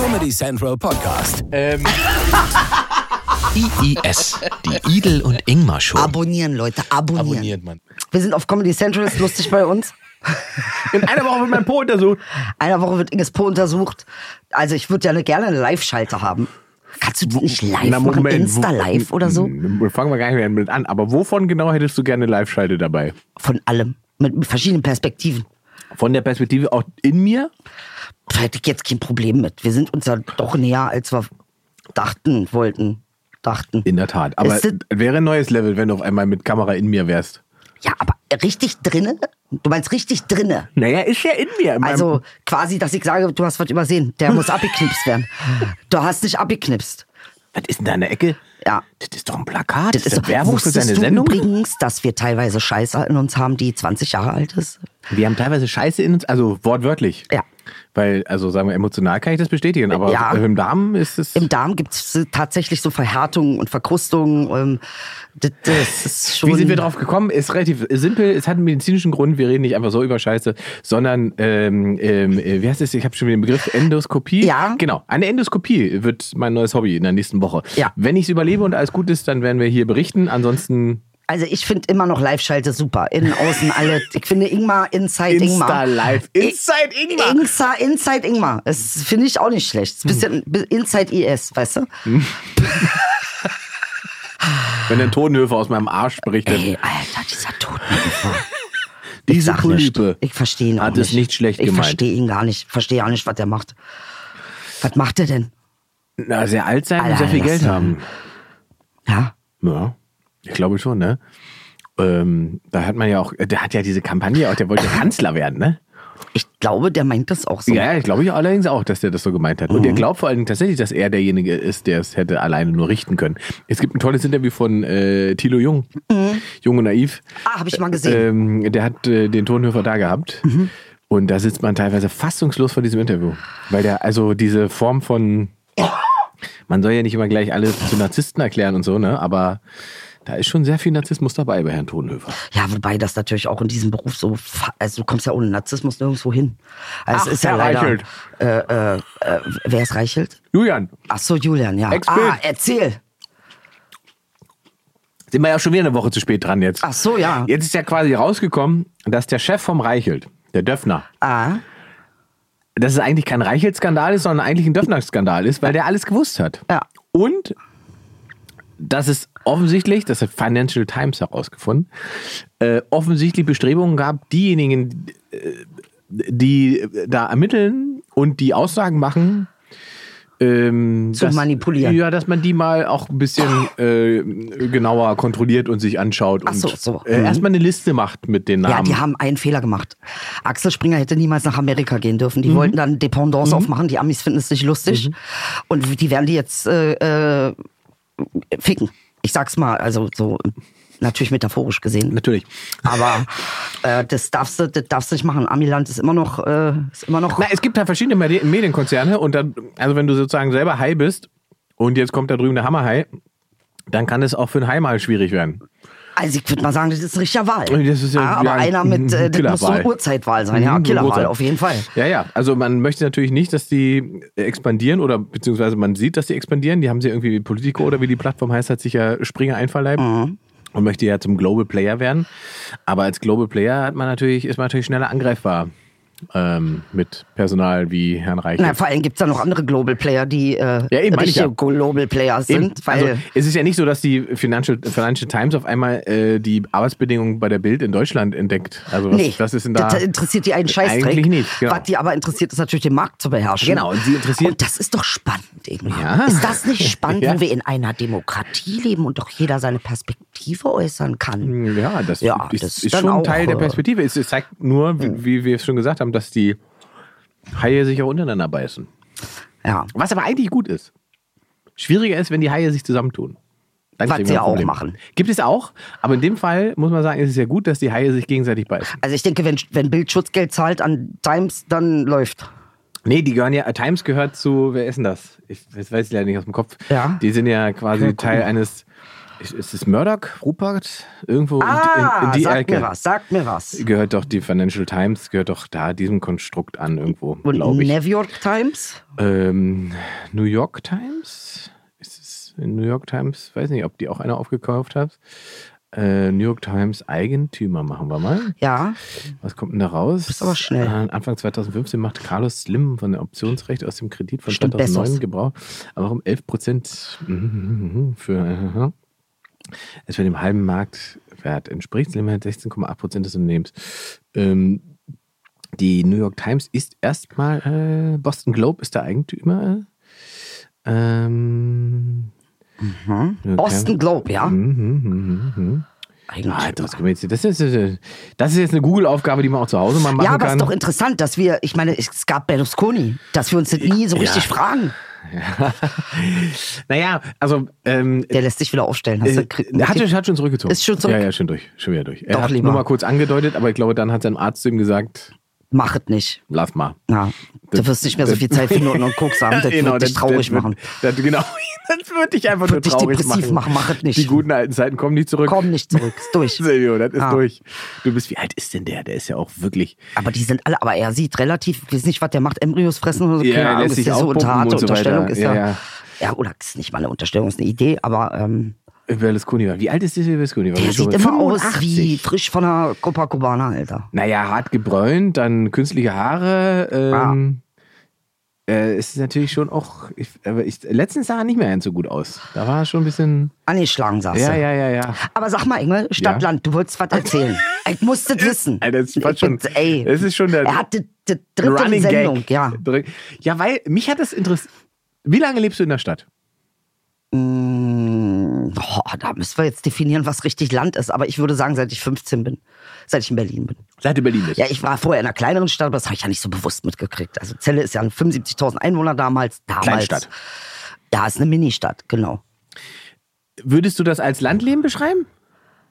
Comedy Central Podcast. Ähm, IIS, die Idel und Ingmar Show. Abonnieren, Leute, abonnieren. abonniert man. Wir sind auf Comedy Central, ist lustig bei uns. In einer Woche wird mein Po untersucht. Einer Woche wird Inges Po untersucht. Also ich würde ja gerne eine Live-Schalter haben. Kannst du die nicht live Na, machen? Moment, Insta-Live oder so? Hm, Fangen wir gar nicht mit an. Aber wovon genau hättest du gerne Live-Schalte dabei? Von allem. Mit verschiedenen Perspektiven. Von der Perspektive auch in mir? Da hätte ich jetzt kein Problem mit. Wir sind uns ja doch näher, als wir dachten, wollten, dachten. In der Tat. Aber das- wäre ein neues Level, wenn du auf einmal mit Kamera in mir wärst. Ja, aber richtig drinne? Du meinst richtig drinne? Naja, ist ja in mir. in Also quasi, dass ich sage, du hast was übersehen. Der muss abgeknipst werden. Du hast nicht abgeknipst. Was ist denn da in der Ecke? Ja. Das ist doch ein Plakat. Das ist doch Werbung für seine du Sendung. übrigens, dass wir teilweise Scheiße in uns haben, die 20 Jahre alt ist? Wir haben teilweise Scheiße in uns, also wortwörtlich. Ja. Weil, also sagen wir, emotional kann ich das bestätigen, aber Ja. im Darm ist es. Im Darm gibt es tatsächlich so Verhärtungen und Verkrustungen. Ähm, das, ist schon Wie sind wir drauf gekommen? Ist relativ simpel. Es hat einen medizinischen Grund. Wir reden nicht einfach so über Scheiße, sondern, ähm, ähm, äh, wie heißt es? Ich habe schon wieder den Begriff Endoskopie. Ja. Genau. Eine Endoskopie wird mein neues Hobby in der nächsten Woche. Ja. Wenn ich es überlebe und alles gut ist, dann werden wir hier berichten. Ansonsten Also ich finde immer noch Live-Schalte super. Innen, außen, alle. Ich finde Ingmar, Inside Insta Ingmar. Live. Inside Ingmar. Insta, Inside Ingmar. Das finde ich auch nicht schlecht. Ist ein bisschen Inside IS, weißt du? Wenn der Totenhöfer aus meinem Arsch berichtet. Ey, Alter, dieser Totenhöfer. Diese nicht. Polype. Ich verstehe ihn Hat auch es nicht. nicht schlecht ich gemeint. verstehe ihn gar nicht. Verstehe auch nicht, was er macht. Was macht er denn? Na, sehr alt sein und Alter, sehr viel Geld haben. Ja. Ja, ich glaube schon, ne? Ähm, da hat man ja auch, der hat ja diese Kampagne auch, der wollte Kanzler werden, ne? Ich glaube, der meint das auch so. Ja, ich glaube ich allerdings auch, dass der das so gemeint hat. Und der glaubt vor allen Dingen tatsächlich, dass er derjenige ist, der es hätte alleine nur richten können. Es gibt ein tolles Interview von äh, Thilo Jung, Jung und Naiv. Ah, habe ich mal gesehen. Ähm, der hat äh, den Tonhöfer da gehabt. Und da sitzt man teilweise fassungslos vor diesem Interview. Weil der, also diese Form von, man soll ja nicht immer gleich alle zu Narzissten erklären und so, ne? Aber da ist schon sehr viel Narzissmus dabei bei Herrn Tonhöfer. Ja, wobei das natürlich auch in diesem Beruf so, also du kommst ja ohne Narzissmus nirgendwo hin. Also Ach, es ist ja Herr leider. Reichelt. Äh, äh, äh, wer ist Reichelt? Julian, Ach so, Julian, ja. Ex-Bild. Ah, erzähl. sind wir ja schon wieder eine Woche zu spät dran jetzt. Ach so, ja. Jetzt ist ja quasi rausgekommen, dass der Chef vom Reichelt, der Döffner, Ah, dass es eigentlich kein Reichelt-Skandal ist, sondern eigentlich ein Döffner-Skandal ist, weil der alles gewusst hat. ja. Und dass es offensichtlich, das hat Financial Times herausgefunden, äh, offensichtlich Bestrebungen gab, diejenigen, äh, die da ermitteln und die Aussagen machen, ähm, Zu dass, manipulieren. Ja, dass man die mal auch ein bisschen äh, genauer kontrolliert und sich anschaut Ach so, und so. Äh, Mhm. erstmal eine Liste macht mit den Namen. Ja, die haben einen Fehler gemacht. Axel Springer hätte niemals nach Amerika gehen dürfen. Mhm. Die wollten dann Dependance aufmachen. Die Amis finden es nicht lustig. Und die werden die jetzt äh, äh, ficken. Ich sag's mal, also so natürlich metaphorisch gesehen. Natürlich. Aber äh, das darfst du, das darfst du nicht machen. Amiland ist immer noch, äh, ist immer noch. Na, es gibt halt verschiedene Medi- Medienkonzerne und dann, also wenn du sozusagen selber Hai bist und jetzt kommt da drüben der Hammerhai, dann kann es auch für einen Hai mal schwierig werden. Also ich würde mal sagen, das ist ein richtiger Wahl. Das ist ja- Ah, aber ja, einer mit, äh, das muss so eine Uhrzeitwahl sein. Ja, Mhm, Killerwahl, auf jeden Fall. Ja, ja. Also man möchte natürlich nicht, dass die expandieren oder beziehungsweise man sieht, dass die expandieren. Die haben sie irgendwie wie Politico oder wie die Plattform heißt, hat sich ja Springer einverleibt. Und möchte ja zum Global Player werden. Aber als Global Player hat man natürlich, ist man natürlich schneller angreifbar ähm, mit Personal wie Herrn Reichel. Na, vor allem gibt es da noch andere Global Player, die äh, Ja, eben, richtige ja. Global Player sind. Also, es ist ja nicht so, dass die Financial, Financial Times auf einmal äh, die Arbeitsbedingungen bei der Bild in Deutschland entdeckt. Also was, nee, was ist denn da? das interessiert die einen Scheißdreck. Eigentlich nicht, genau. Was die aber interessiert, ist natürlich den Markt zu beherrschen. Genau, und sie interessiert- Und das ist doch spannend, Ingmar. Ja. Ist das nicht spannend, Ja. wenn wir in einer Demokratie leben und doch jeder seine Perspektive äußern kann? Ja, das, Ja, ist, das ist schon auch, Teil der Perspektive. Es, es zeigt nur, wie, wie wir es schon gesagt haben, dass die Haie sich auch untereinander beißen. Ja. Was aber eigentlich gut ist. Schwieriger ist, wenn die Haie sich zusammentun. Dann Was sie auch machen. Gibt es auch, aber in dem Fall muss man sagen, ist es ja gut, dass die Haie sich gegenseitig beißen. Also ich denke, wenn, wenn Bild Schutzgeld zahlt an Times, dann läuft. Nee, die gehören ja, Times gehört zu, wer ist denn das? Ich das weiß ich leider nicht aus dem Kopf. Ja. Die sind ja quasi Teil eines ist ist es Murdoch, Rupert? Irgendwo Ah, in, in die sagt Ecke. mir was, sagt mir was. Gehört doch die Financial Times, gehört doch da diesem Konstrukt an irgendwo, glaube ich. New York Times? Ähm, New York Times? Ist es in New York Times? Weiß nicht, ob die auch eine aufgekauft hat. Äh, New York Times Eigentümer machen wir mal. Ja. Was kommt denn da raus? Bist aber schnell. Äh, Anfang 2015 macht Carlos Slim von der Optionsrecht aus dem Kredit von Stimmt, 2009 Bezos. Gebrauch. Aber um 11 Prozent für äh, es für dem halben Marktwert entspricht. Slim hat 16,8 Prozent des Unternehmens. Ähm, die New York Times ist erstmal, äh, Boston Globe ist der Eigentümer. Ähm, York Boston Globe, ja. Mhm, mhm, mhm, mhm. Eigentümer. Ah, das, ist, äh, das ist jetzt eine Google-Aufgabe, die man auch zu Hause mal machen Ja, aber es kann. ist doch interessant, dass wir, ich meine, es gab Berlusconi, dass wir uns das nie so richtig fragen. naja, also ähm, Der lässt sich wieder aufstellen. Hast du, äh, kri- hat, schon- hat schon zurückgezogen. Ist schon zurück? Ja, ja, schon durch. Schon wieder durch. Er Doch, hat lieber. nur mal kurz angedeutet, aber ich glaube, dann hat sein Arzt zu ihm gesagt, Mach es nicht. lass mal. Ja, du wirst nicht mehr so viel Zeit finden und Koks haben. Das Genau, wird dich traurig wird- machen. Das, genau, das würde dich einfach Wird dich nur traurig depressiv machen, mach es nicht. Die guten alten Zeiten kommen nicht zurück. Komm nicht zurück, ist durch. Silvio, das ist Ja. durch. Du bist, wie alt ist denn der? Der ist ja auch wirklich. Aber die sind alle, aber er sieht relativ, ich weiß nicht, was der macht, Embryos fressen oder so. Ja, keine Ahnung, lässt ist sich ja so unter harte und so Unterstellung. weiter. Ist Ja, ja, ja. ja, oder ist nicht mal eine Unterstellung, ist eine Idee, aber ähm, Berlusconi war. Wie alt ist dieser Berlusconi? War der sieht immer aus 85? wie frisch von einer Copacabana, Alter. Naja, hart gebräunt, dann künstliche Haare. Ähm, äh, es ist natürlich schon auch. Ich, aber ich, letztens sah er nicht mehr ganz so gut aus. Da war er schon ein bisschen. Angeschlagen, sagst Ja, du. ja, ja, ja. Aber sag mal, Engel, Stadt, Ja. Du wolltest was erzählen. ich muss das wissen. Alter, das Ich schon. bin- ey, das ist schon der. er hat die, die dritte Running Sendung, Gag. ja. Ja, weil mich hat das interessiert. Wie lange lebst du in der Stadt? Mm, boah, da müssen wir jetzt definieren, was richtig Land ist. Aber ich würde sagen, seit ich 15 bin, seit ich in Berlin bin. Seit du Berlin bist. Ja, ich war vorher in einer kleineren Stadt, aber das habe ich ja nicht so bewusst mitgekriegt. Also Celle ist ja 75.000 Einwohner damals. damals. Kleinstadt. Ja, ist eine Ministadt, genau. Würdest du das als Landleben beschreiben?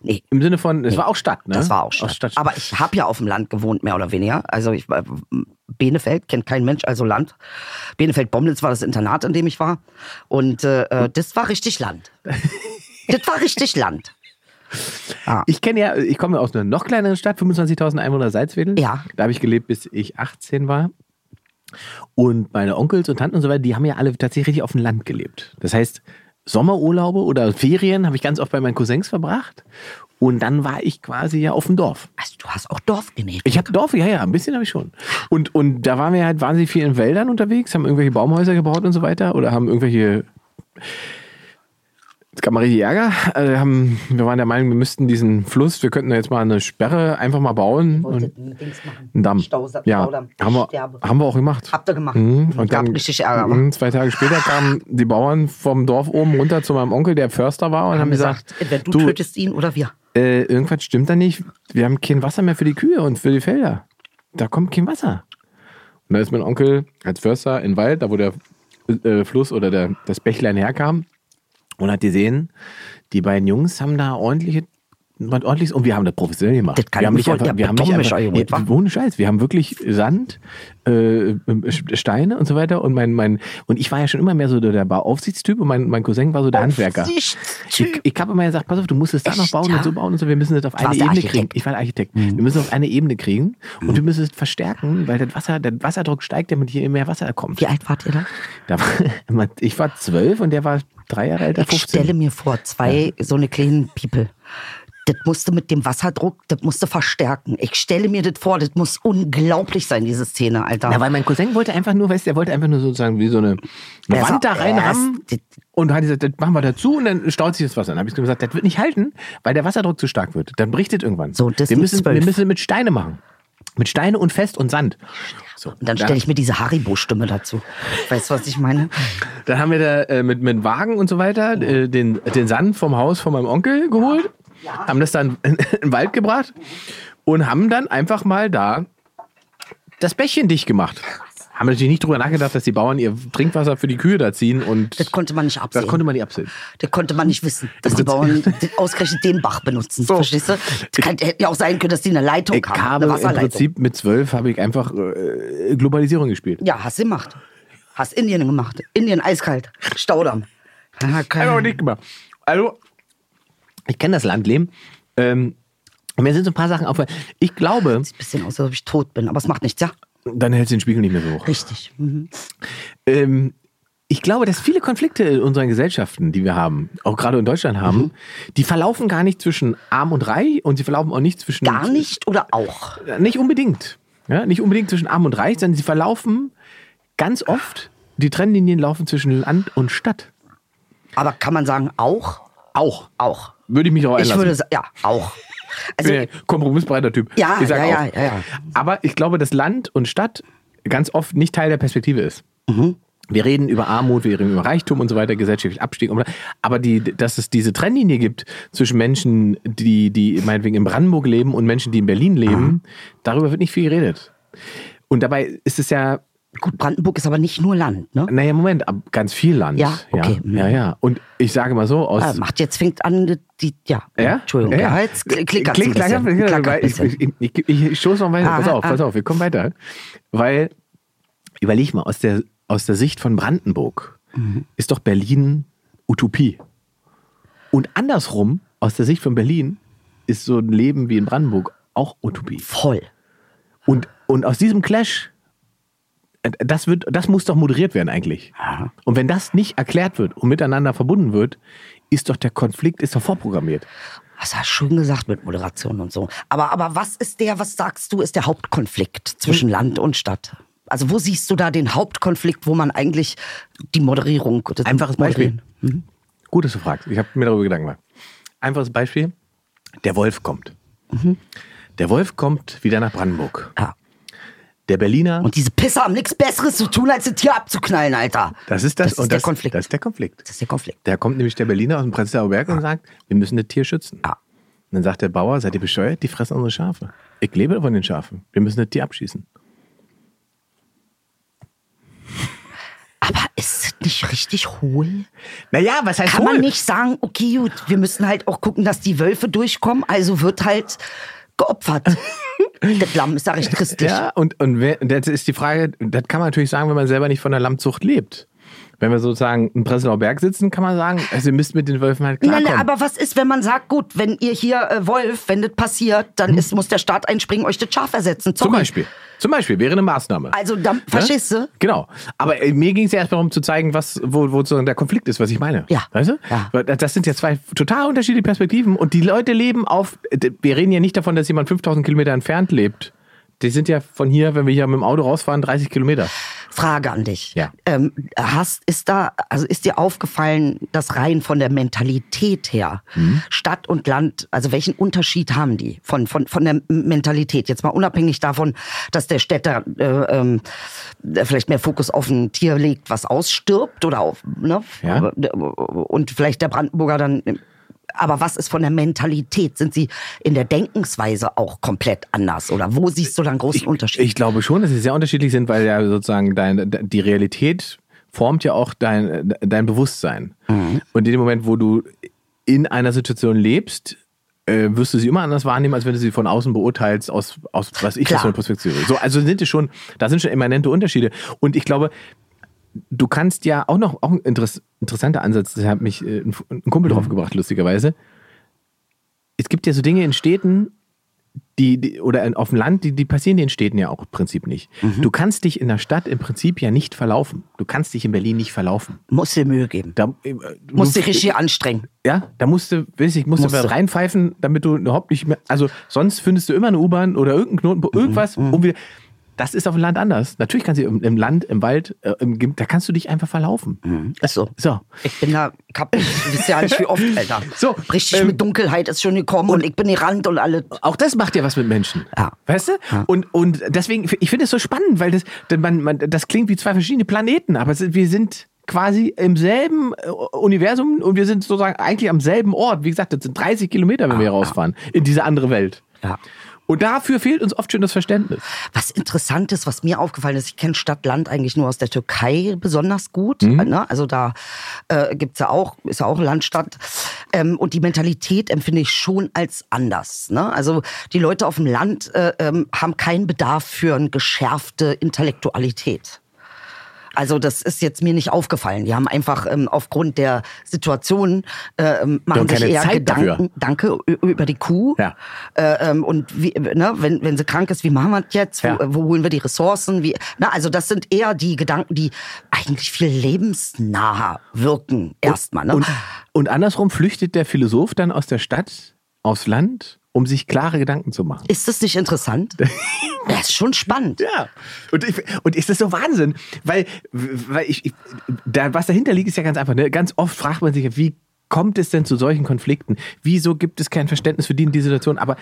Nee, Im Sinne von, es war auch Stadt, ne? das war auch Stadt. Aber ich habe ja auf dem Land gewohnt, mehr oder weniger. Also ich war Benefeld, kennt kein Mensch, also Land. Benefeld-Bomlitz war das Internat, in dem ich war. Und äh, äh, das war richtig Land. das war richtig Land. Ich kenne ja, ich komme aus einer noch kleineren Stadt, 25.000 Einwohner Salzwedel. Ja. Da habe ich gelebt, bis ich 18 war. Und meine Onkels und Tanten und so weiter, die haben ja alle tatsächlich auf dem Land gelebt. Das heißt, Sommerurlaube oder Ferien habe ich ganz oft bei meinen Cousins verbracht. Und dann war ich quasi ja auf dem Dorf. Also du hast auch Dorf genäht. Ich habe Dorf, ja, ja, ein bisschen habe ich schon. Und, und da waren wir halt wahnsinnig viel in Wäldern unterwegs, haben irgendwelche Baumhäuser gebaut und so weiter oder haben irgendwelche. Jetzt gab mal richtig Ärger. Also wir, haben, wir waren der Meinung, wir müssten diesen Fluss, wir könnten da jetzt mal eine Sperre einfach mal bauen. Und einen Damm. Staudamm. Ja, Staudamm. haben wir, haben wir auch gemacht. Habt ihr gemacht. Mhm. Und gab richtig Ärger. wa? mhm, zwei Tage später kamen die Bauern vom Dorf oben runter zu meinem Onkel, der Förster war, und haben, haben gesagt, gesagt, entweder du, tötest ihn oder wir. äh, irgendwas stimmt da nicht. Wir haben kein Wasser mehr für die Kühe und für die Felder. Da kommt kein Wasser. Und da ist mein Onkel als Förster in den Wald, da wo der äh, Fluss oder der, das Bächlein herkam, und hat gesehen, die beiden Jungs haben da ordentliche was ordentliches und wir haben das professionell gemacht. Das kann wir haben ich nicht einfach, wir haben nicht einfach, nee, ohne Scheiß, wir haben wirklich Sand, äh, Steine und so weiter und mein, mein, und ich war ja schon immer mehr so der Bauaufsichtstyp und mein, mein Cousin war so der Handwerker. Ich, ich habe immer gesagt, pass auf, du musst es da noch bauen ja? und so bauen und so, wir müssen das auf eine Ebene der kriegen. Architekt. Ich war der Architekt. Wir müssen es auf eine Ebene kriegen und wir müssen es verstärken, weil das Wasser, der Wasserdruck steigt, damit hier mehr Wasser kommt. Wie alt wart ihr da? Da war, ich war zwölf und der war drei Jahre älter, Ich 15. stelle mir vor, zwei so eine kleinen People. Das musste mit dem Wasserdruck, das musste verstärken. Ich stelle mir das vor, das muss unglaublich sein, diese Szene, Alter. Ja, weil mein Cousin wollte einfach nur, weißt du, der wollte einfach nur sozusagen wie so eine, eine Wand da reinrammen und hat gesagt, das machen wir dazu und dann staut sich das Wasser. Dann habe ich gesagt, das wird nicht halten, weil der Wasserdruck zu stark wird. Dann bricht es irgendwann. So, das wir müssen, wir zwölf. müssen mit Steine machen. Mit Steine und Fest und Sand. So, Und dann stelle ich mir diese Haribo-Stimme dazu. Weißt du, was ich meine? Dann haben wir da äh, mit, mit Wagen und so weiter äh, den, den Sand vom Haus von meinem Onkel geholt, haben das dann in, in den Wald gebracht und haben dann einfach mal da das Bächchen dicht gemacht. Haben natürlich nicht drüber nachgedacht, dass die Bauern ihr Trinkwasser für die Kühe da ziehen und Das konnte man nicht absehen. das konnte man nicht absehen. Das konnte man nicht wissen, dass die Bauern den- ausgerechnet den Bach benutzen. So. Verstehst du? Das kann, hätte ja auch sein können, dass die eine Leitung Ich haben. habe eine im. Prinzip mit zwölf habe ich einfach äh, Globalisierung gespielt. Ja, hast du gemacht. Hast Indien gemacht. Indien eiskalt. Staudamm. Ja, Einfach kein, nicht gemacht. Also Ich kenne das Landleben. Ähm, mir sind so ein paar Sachen aufgefallen. Ich glaube, Sieht ein bisschen aus, als ob ich tot bin, aber es macht nichts, ja? dann hältst du den Spiegel nicht mehr so hoch. Richtig. Mhm. Ähm, ich glaube, dass viele Konflikte in unseren Gesellschaften, die wir haben, auch gerade in Deutschland haben, Mhm. die verlaufen gar nicht zwischen arm und reich und sie verlaufen auch nicht zwischen. Gar nicht oder auch? Nicht unbedingt. Ja, nicht unbedingt zwischen arm und reich, sondern sie verlaufen ganz oft, die Trennlinien laufen zwischen Land und Stadt. Aber kann man sagen, auch? Auch. Auch. Würde ich mich auch Ich einlassen. würde sagen, ja, auch. Also, bin ja ein kompromissbereiter Typ. Ja, ich ja, auch. ja, ja, ja. Aber ich glaube, dass Land und Stadt ganz oft nicht Teil der Perspektive ist. Mhm. Wir reden über Armut, wir reden über Reichtum und so weiter, gesellschaftlich Abstieg. und- Aber die, dass es diese Trennlinie gibt zwischen Menschen, die, die meinetwegen in Brandenburg leben und Menschen, die in Berlin leben, darüber wird nicht viel geredet. Und dabei ist es ja, gut, Brandenburg ist aber nicht nur Land, ne? naja, Moment, ganz viel Land. Ja, okay. Ja, ja. ja. Und ich sage mal so, aus, Ah, macht jetzt fängt an die ja, Ja? Entschuldigung, ja, jetzt kl- klickert Klick, ein bisschen. ein ich, ich, ich, ich, stoße noch weiter. Ah, pass auf, ah. pass auf, wir kommen weiter. Weil, überleg mal, aus der, aus der Sicht von Brandenburg Mhm. ist doch Berlin Utopie. Und andersrum, aus der Sicht von Berlin, ist so ein Leben wie in Brandenburg auch Utopie. Voll. Und, und aus diesem Clash, das, wird, das muss doch moderiert werden eigentlich. Und wenn das nicht erklärt wird und miteinander verbunden wird, ist doch der Konflikt ist doch vorprogrammiert. Das hast du schön gesagt mit Moderation und so. Aber, aber was ist der, was sagst du, ist der Hauptkonflikt zwischen Hm. Land und Stadt? Also wo siehst du da den Hauptkonflikt, wo man eigentlich die Moderierung... Einfaches Beispiel. Moderieren- Gut, dass du fragst. Ich habe mir darüber Gedanken gemacht. Einfaches Beispiel. Der Wolf kommt. Der Wolf kommt wieder nach Brandenburg. Ja. Der Berliner, Und diese Pisser haben nichts Besseres zu tun, als ein Tier abzuknallen, Alter. das ist das, Das ist und der das, Konflikt. Das ist der Konflikt. Das ist der Konflikt. Da kommt nämlich der Berliner aus dem Prenzlauer Berg und sagt, wir müssen das Tier schützen. Ja. Und dann sagt der Bauer, seid ihr bescheuert? Die fressen unsere Schafe. Ich lebe von den Schafen. Wir müssen das Tier abschießen. Aber ist es nicht richtig hohl? Naja, was heißt Kann man hohl? nicht sagen, okay, gut, wir müssen halt auch gucken, dass die Wölfe durchkommen, also wird halt geopfert. das Lamm ist da recht christlich. Ja, und, und wer, das ist die Frage, das kann man natürlich sagen, wenn man selber nicht von der Lammzucht lebt. Wenn wir sozusagen im Prenzlauer Berg sitzen, kann man sagen, also ihr müsst mit den Wölfen halt Nein, klarkommen. nein, aber was ist, wenn man sagt, gut, wenn ihr hier äh, Wolf, wenn das passiert, dann ist, muss der Staat einspringen, euch das Schaf ersetzen. Hm? Zum Sorry. Beispiel. Zum Beispiel, wäre eine Maßnahme. Also, dann, verstehst du? Genau. Aber äh, mir ging es ja erst darum zu zeigen, was, wo, wo sozusagen der Konflikt ist, was ich meine. Ja. Weißt du? Ja. Das sind ja zwei total unterschiedliche Perspektiven und die Leute leben auf, wir reden ja nicht davon, dass jemand 5000 Kilometer entfernt lebt. Die sind ja von hier, wenn wir hier mit dem Auto rausfahren, 30 Kilometer. Frage an dich. Ja. Ähm, hast, ist da, also ist dir aufgefallen, dass rein von der Mentalität her, Mhm. Stadt und Land, also welchen Unterschied haben die von, von, von der Mentalität? Jetzt mal unabhängig davon, dass der Städter äh, der vielleicht mehr Fokus auf ein Tier legt, was ausstirbt oder auf, ne? Ja. Und vielleicht der Brandenburger dann. Aber was ist von der Mentalität? Sind sie in der Denkensweise auch komplett anders? Oder wo siehst du da einen großen Unterschied? Ich glaube schon, dass sie sehr unterschiedlich sind, weil ja sozusagen dein, die Realität formt ja auch dein, dein Bewusstsein. Mhm. Und in dem Moment, wo du in einer Situation lebst, äh, wirst du sie immer anders wahrnehmen, als wenn du sie von außen beurteilst, aus, aus was ich Klar. aus so einer Perspektive. So, also sind es schon, da sind schon immanente Unterschiede. Und ich glaube, du kannst ja auch noch, auch ein interess interessanter Ansatz, da hat mich äh, ein, ein Kumpel drauf gebracht, lustigerweise. Es gibt ja so Dinge in Städten, die, die oder in, auf dem Land, die, die passieren in den Städten ja auch im Prinzip nicht. Du kannst dich in der Stadt im Prinzip ja nicht verlaufen. Du kannst dich in Berlin nicht verlaufen. Muss dir Mühe geben. Da, äh, du- Muss dich richtig anstrengen. ja, da musst du, weiß ich, musst Musst du reinpfeifen, damit du überhaupt nicht mehr, also sonst findest du immer eine U-Bahn oder irgendeinen Knotenpunkt, Mhm, irgendwas, um wieder, das ist auf dem Land anders. Natürlich kannst du im, im Land, im Wald, äh, im, da kannst du dich einfach verlaufen. Ist so. So. Ich bin da, ich hab, ich weiß ja nicht wie oft, Alter. So, Richtig ähm, mit Dunkelheit ist schon gekommen und, ich bin gerannt und alle. Auch das macht ja was mit Menschen. Ja. Weißt du? Und, und deswegen, ich finde es so spannend, weil das, man, man, das klingt wie zwei verschiedene Planeten, aber wir sind quasi im selben äh, Universum und wir sind sozusagen eigentlich am selben Ort. Wie gesagt, das sind 30 Kilometer, wenn wir hier rausfahren, in diese andere Welt. Ja. Und dafür fehlt uns oft schon das Verständnis. Was interessant ist, was mir aufgefallen ist, ich kenne Stadt-Land eigentlich nur aus der Türkei besonders gut. Mhm. Ne? Also da äh, gibt's ja auch, ist ja auch Landstadt. Ähm, und die Mentalität empfinde ich schon als anders. Ne? Also die Leute auf dem Land äh, ähm, haben keinen Bedarf für eine geschärfte Intellektualität. Also das ist jetzt mir nicht aufgefallen. Die haben einfach ähm, aufgrund der Situation äh, ähm, machen sich eher Zeit Gedanken, dafür. danke, über die Kuh. Ja. Äh, ähm, und wie, ne, wenn, wenn sie krank ist, wie machen wir das jetzt? Wo, Ja. wo holen wir die Ressourcen? Wie, na, also das sind eher die Gedanken, die eigentlich viel lebensnaher wirken erstmal. Ne? Und, und andersrum flüchtet der Philosoph dann aus der Stadt aufs Land, um sich klare Gedanken zu machen. ist das nicht interessant? das ist schon spannend. Ja. Und, ich, und ist das so Wahnsinn? Weil, weil ich, ich da, was dahinter liegt, ist ja ganz einfach. Ne? Ganz oft fragt man sich, wie kommt es denn zu solchen Konflikten? Wieso gibt es kein Verständnis für die und die Situation? Aber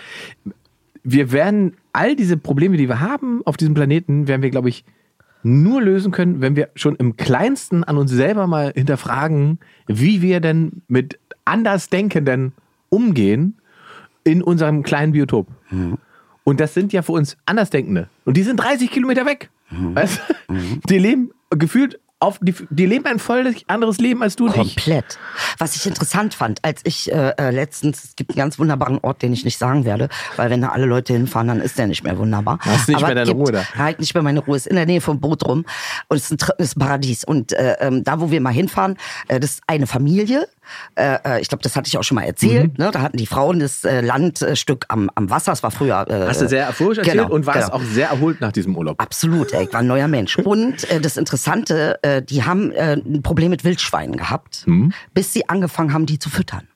wir werden all diese Probleme, die wir haben auf diesem Planeten, werden wir, glaube ich, nur lösen können, wenn wir schon im Kleinsten an uns selber mal hinterfragen, wie wir denn mit Andersdenkenden umgehen in unserem kleinen Biotop. Und das sind ja für uns Andersdenkende. Und die sind 30 Kilometer weg. Weißt? du? Die leben gefühlt auf, die, die leben ein völlig anderes Leben als du und ich. Komplett. Was ich interessant fand, als ich äh, äh, letztens, es gibt einen ganz wunderbaren Ort, den ich nicht sagen werde, weil wenn da alle Leute hinfahren, dann ist der nicht mehr wunderbar. Hast nicht mehr deine gibt Ruhe da. Halt nicht mehr meine Ruhe. Ist in der Nähe vom Bodrum und es ist ein, ist ein Paradies. Und äh, ähm, da, wo wir mal hinfahren, äh, das ist eine Familie. Äh, äh, ich glaube, das hatte ich auch schon mal erzählt. Mhm. Ne? Da hatten die Frauen das äh, Landstück am, am Wasser. Es war früher. Äh, Hast du sehr erfreulich erzählt genau, und warst genau. auch sehr erholt nach diesem Urlaub. Absolut, ey, ich war ein neuer Mensch. Und äh, das Interessante, äh, die haben äh, ein Problem mit Wildschweinen gehabt, bis sie angefangen haben, die zu füttern.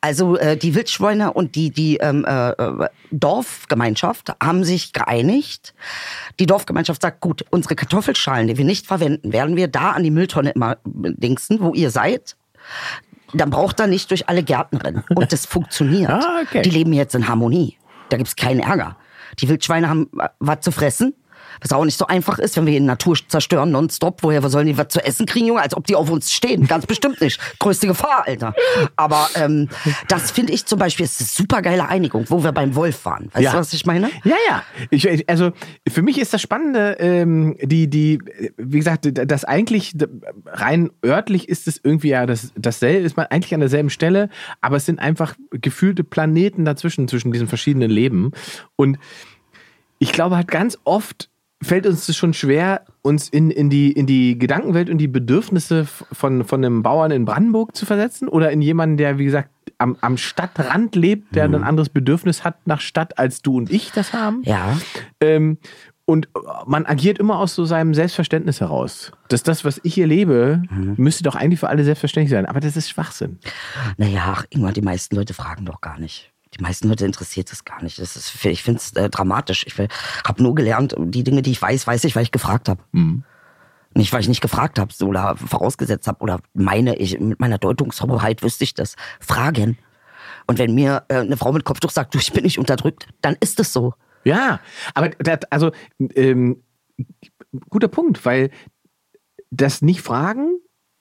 Also äh, die Wildschweine und die, die ähm, äh, äh, Dorfgemeinschaft haben sich geeinigt. Die Dorfgemeinschaft sagt, gut, unsere Kartoffelschalen, die wir nicht verwenden, werden wir da an die Mülltonne immer äh, dingsen, wo ihr seid. Dann braucht er nicht durch alle Gärten rennen. Und das funktioniert. Ah, okay. Die leben jetzt in Harmonie. Da gibt's keinen Ärger. Die Wildschweine haben äh, was zu fressen. Was auch nicht so einfach ist, wenn wir die Natur zerstören nonstop. Woher sollen die was zu essen kriegen, Junge? Als ob die auf uns stehen. Ganz bestimmt nicht. Größte Gefahr, Alter. Aber ähm, das finde ich zum Beispiel ist eine super geile Einigung, wo wir beim Wolf waren. Weißt Ja. du, was ich meine? Ja, ja. Ich- also für mich ist das Spannende, ähm, die, die, wie gesagt, das eigentlich rein örtlich ist es irgendwie ja das, dasselbe, ist man eigentlich an derselben Stelle, aber es sind einfach gefühlte Planeten dazwischen, zwischen diesen verschiedenen Leben. Und ich glaube halt ganz oft fällt uns das schon schwer, uns in, in, die, in die Gedankenwelt und die Bedürfnisse von, von einem Bauern in Brandenburg zu versetzen oder in jemanden, der, wie gesagt, am, am Stadtrand lebt, der ein anderes Bedürfnis hat nach Stadt, als du und ich das haben. Ja. Ähm, und man agiert immer aus so seinem Selbstverständnis heraus. Dass das, was ich hier lebe, müsste doch eigentlich für alle selbstverständlich sein. Aber das ist Schwachsinn. Naja, ach, irgendwann, die meisten Leute fragen doch gar nicht. Die meisten Leute interessiert es gar nicht. Das ist, ich finde es äh, dramatisch. Ich habe nur gelernt, die Dinge, die ich weiß, weiß ich, weil ich gefragt habe. Nicht, weil ich nicht gefragt habe oder vorausgesetzt habe oder meine, ich mit meiner Deutungshoheit wüsste ich das. Fragen. Und wenn mir äh, eine Frau mit Kopftuch sagt, du, ich bin nicht unterdrückt, dann ist es so. Ja, aber das, also ähm, guter Punkt, weil das nicht fragen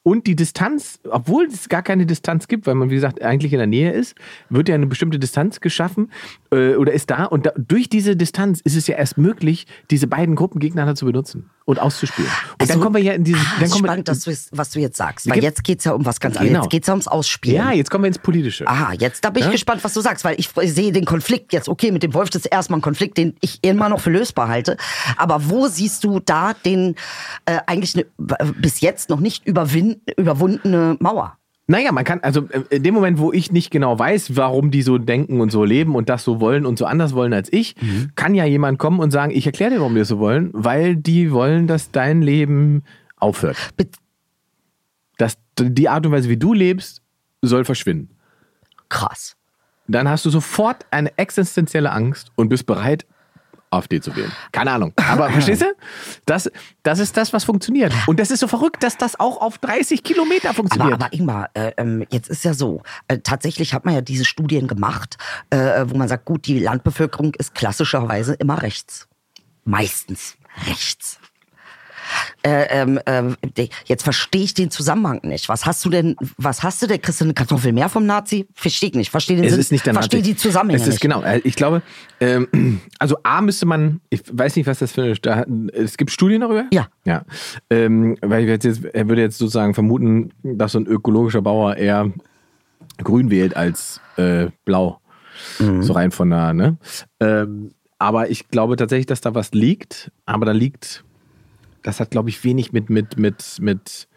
und die Distanz, obwohl es gar keine Distanz gibt, weil man, wie gesagt, eigentlich in der Nähe ist, wird ja eine bestimmte Distanz geschaffen äh, oder ist da. Und da, durch diese Distanz ist es ja erst möglich, diese beiden Gruppen gegeneinander zu benutzen und auszuspielen. Und dann kommen wir ja in dieses. Ah, Dann kommen spannend, wir, dass du, es- was du jetzt sagst. Es Weil jetzt geht's ja um was ganz anderes. Genau. Jetzt geht's ja ums Ausspielen. ja, jetzt kommen wir ins Politische. Aha, jetzt da bin ich Ja? gespannt, was du sagst, weil ich sehe den Konflikt jetzt, okay, mit dem Wolf, das ist erstmal ein Konflikt, den ich immer noch für lösbar halte. Aber wo siehst du da den äh, eigentlich eine, bis jetzt noch nicht überwin überwundene Mauer? Naja, man kann, also äh, in dem Moment, wo ich nicht genau weiß, warum die so denken und so leben und das so wollen und so anders wollen als ich, kann ja jemand kommen und sagen, ich erkläre dir, warum die das so wollen, weil die wollen, dass dein Leben aufhört. Be- Dass die Art und Weise, wie du lebst, soll verschwinden. Krass. Dann hast du sofort eine existenzielle Angst und bist bereit, AfD zu wählen. Keine Ahnung. Aber verstehst du? Das, das ist das, was funktioniert. Und das ist so verrückt, dass das auch auf 30 Kilometer Aber, funktioniert. aber Ingmar, äh, ähm, jetzt ist ja so, äh, tatsächlich hat man ja diese Studien gemacht, äh, wo man sagt, gut, die Landbevölkerung ist klassischerweise immer rechts. Meistens rechts. Äh, de- jetzt verstehe ich den Zusammenhang nicht. Was hast du denn, was hast du denn? Kriegst du eine Kartoffel mehr vom Nazi? Verstehe ich nicht. Verstehe den Es Sinn, ist nicht der verstehe die Zusammenhänge Es ist nicht. genau. äh, Ich glaube, ähm, also A müsste man, ich weiß nicht, was das für eine, es gibt Studien darüber? Ja. Ja. Ähm, weil ich jetzt, er würde jetzt sozusagen vermuten, dass so ein ökologischer Bauer eher grün wählt als äh, blau. Mhm. So rein von da, ne? Ähm, aber ich glaube tatsächlich, dass da was liegt, aber da liegt das hat, glaube ich, wenig mit, mit, mit, mit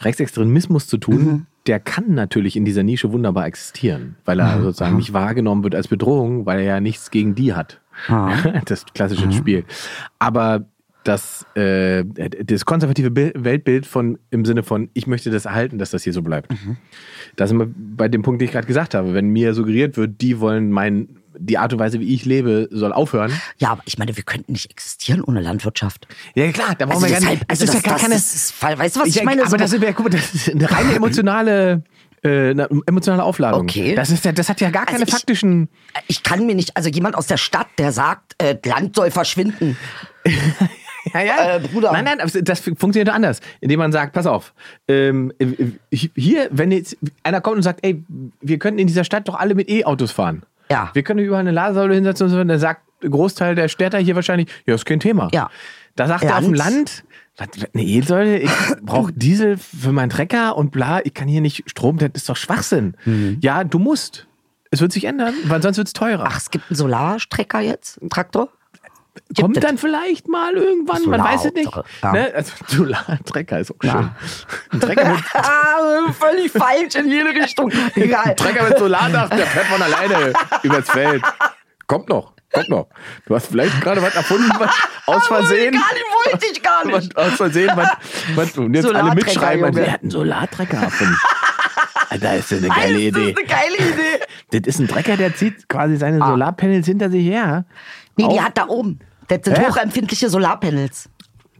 Rechtsextremismus zu tun. Mhm. Der kann natürlich in dieser Nische wunderbar existieren, weil er Mhm. sozusagen nicht wahrgenommen wird als Bedrohung, weil er ja nichts gegen die hat. Das klassische Mhm. Spiel. Aber das, äh, das konservative Bil- Weltbild von im Sinne von, ich möchte das erhalten, dass das hier so bleibt. Mhm. Da sind wir bei dem Punkt, den ich gerade gesagt habe. Wenn mir suggeriert wird, die wollen mein, die Art und Weise, wie ich lebe, soll aufhören. Ja, aber ich meine, wir könnten nicht existieren ohne Landwirtschaft. Ja, klar, da brauchen Also wir gar nicht. also es ist das, ja gar das keine. ist, weißt du, was ich, Ich- meine? aber So- das ist, ja, guck mal, das ist eine reine emotionale, äh, eine emotionale Aufladung. Okay. Das, ist ja, das hat ja gar Also keine ich- faktischen. ich kann mir nicht, also jemand aus der Stadt, der sagt, äh, Land soll verschwinden. Ja, ja. Äh, Bruder. Nein, nein, das funktioniert anders. Indem man sagt, pass auf, ähm, hier, wenn jetzt einer kommt und sagt, ey, wir könnten in dieser Stadt doch alle mit E-Autos fahren. Ja. Wir können überall eine Ladesäule hinsetzen und so, dann sagt Großteil der Städter hier wahrscheinlich, ja, ist kein Thema. Ja. Da sagt er auf dem Land. Was, eine E-Säule, ich brauche Diesel für meinen Trecker und bla, ich kann hier nicht Strom, das ist doch Schwachsinn. Mhm. Ja, du musst. Es wird sich ändern, weil sonst wird es teurer. Ach, es gibt einen Solarstrecker jetzt, einen Traktor? Kommt dann vielleicht mal irgendwann, man weiß es nicht. Solar- ja. Ne? Also Solar-Trecker ist auch Ja. schön. Ein Trecker mit, Ah, völlig falsch in jede Richtung. Egal. Trecker mit Solardach, der fährt von alleine übers Feld. Kommt noch, kommt noch. Du hast vielleicht gerade was erfunden, was aus Versehen. Gar nicht, wollte ich gar nicht. Aus Versehen, was, was und jetzt alle mitschreiben, Junge. der hat einen Solartrecker erfunden. Da ist ja eine geile Das Idee. ist eine geile Idee. Das ist ein Trecker, der zieht quasi seine Solarpanels hinter sich her. Nee, die hat da oben. Das sind Ja. hochempfindliche Solarpanels.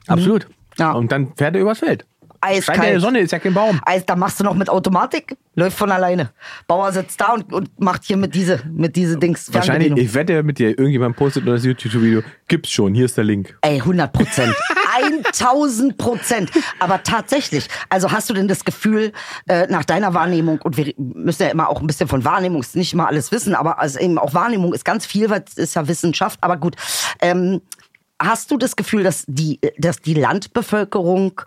Absolut. Ja. Und dann fährt er übers Feld. Eiskalt. Scheint die Sonne, ist ja kein Baum. Eis, da machst du noch mit Automatik, läuft von alleine. Bauer sitzt da und, und macht hier mit diese, mit diese Dings Wahrscheinlich, ich wette mit dir, irgendjemand postet nur das YouTube-Video. Gibt's schon, hier ist der Link. Ey, 100 Prozent. 1000 Prozent. Aber tatsächlich, also hast du denn das Gefühl, äh, nach deiner Wahrnehmung, und wir müssen ja immer auch ein bisschen von Wahrnehmung, ist nicht mal alles wissen, aber also eben auch Wahrnehmung ist ganz viel, weil es ist ja Wissenschaft, aber gut. Ähm, hast du das Gefühl, dass die, dass die Landbevölkerung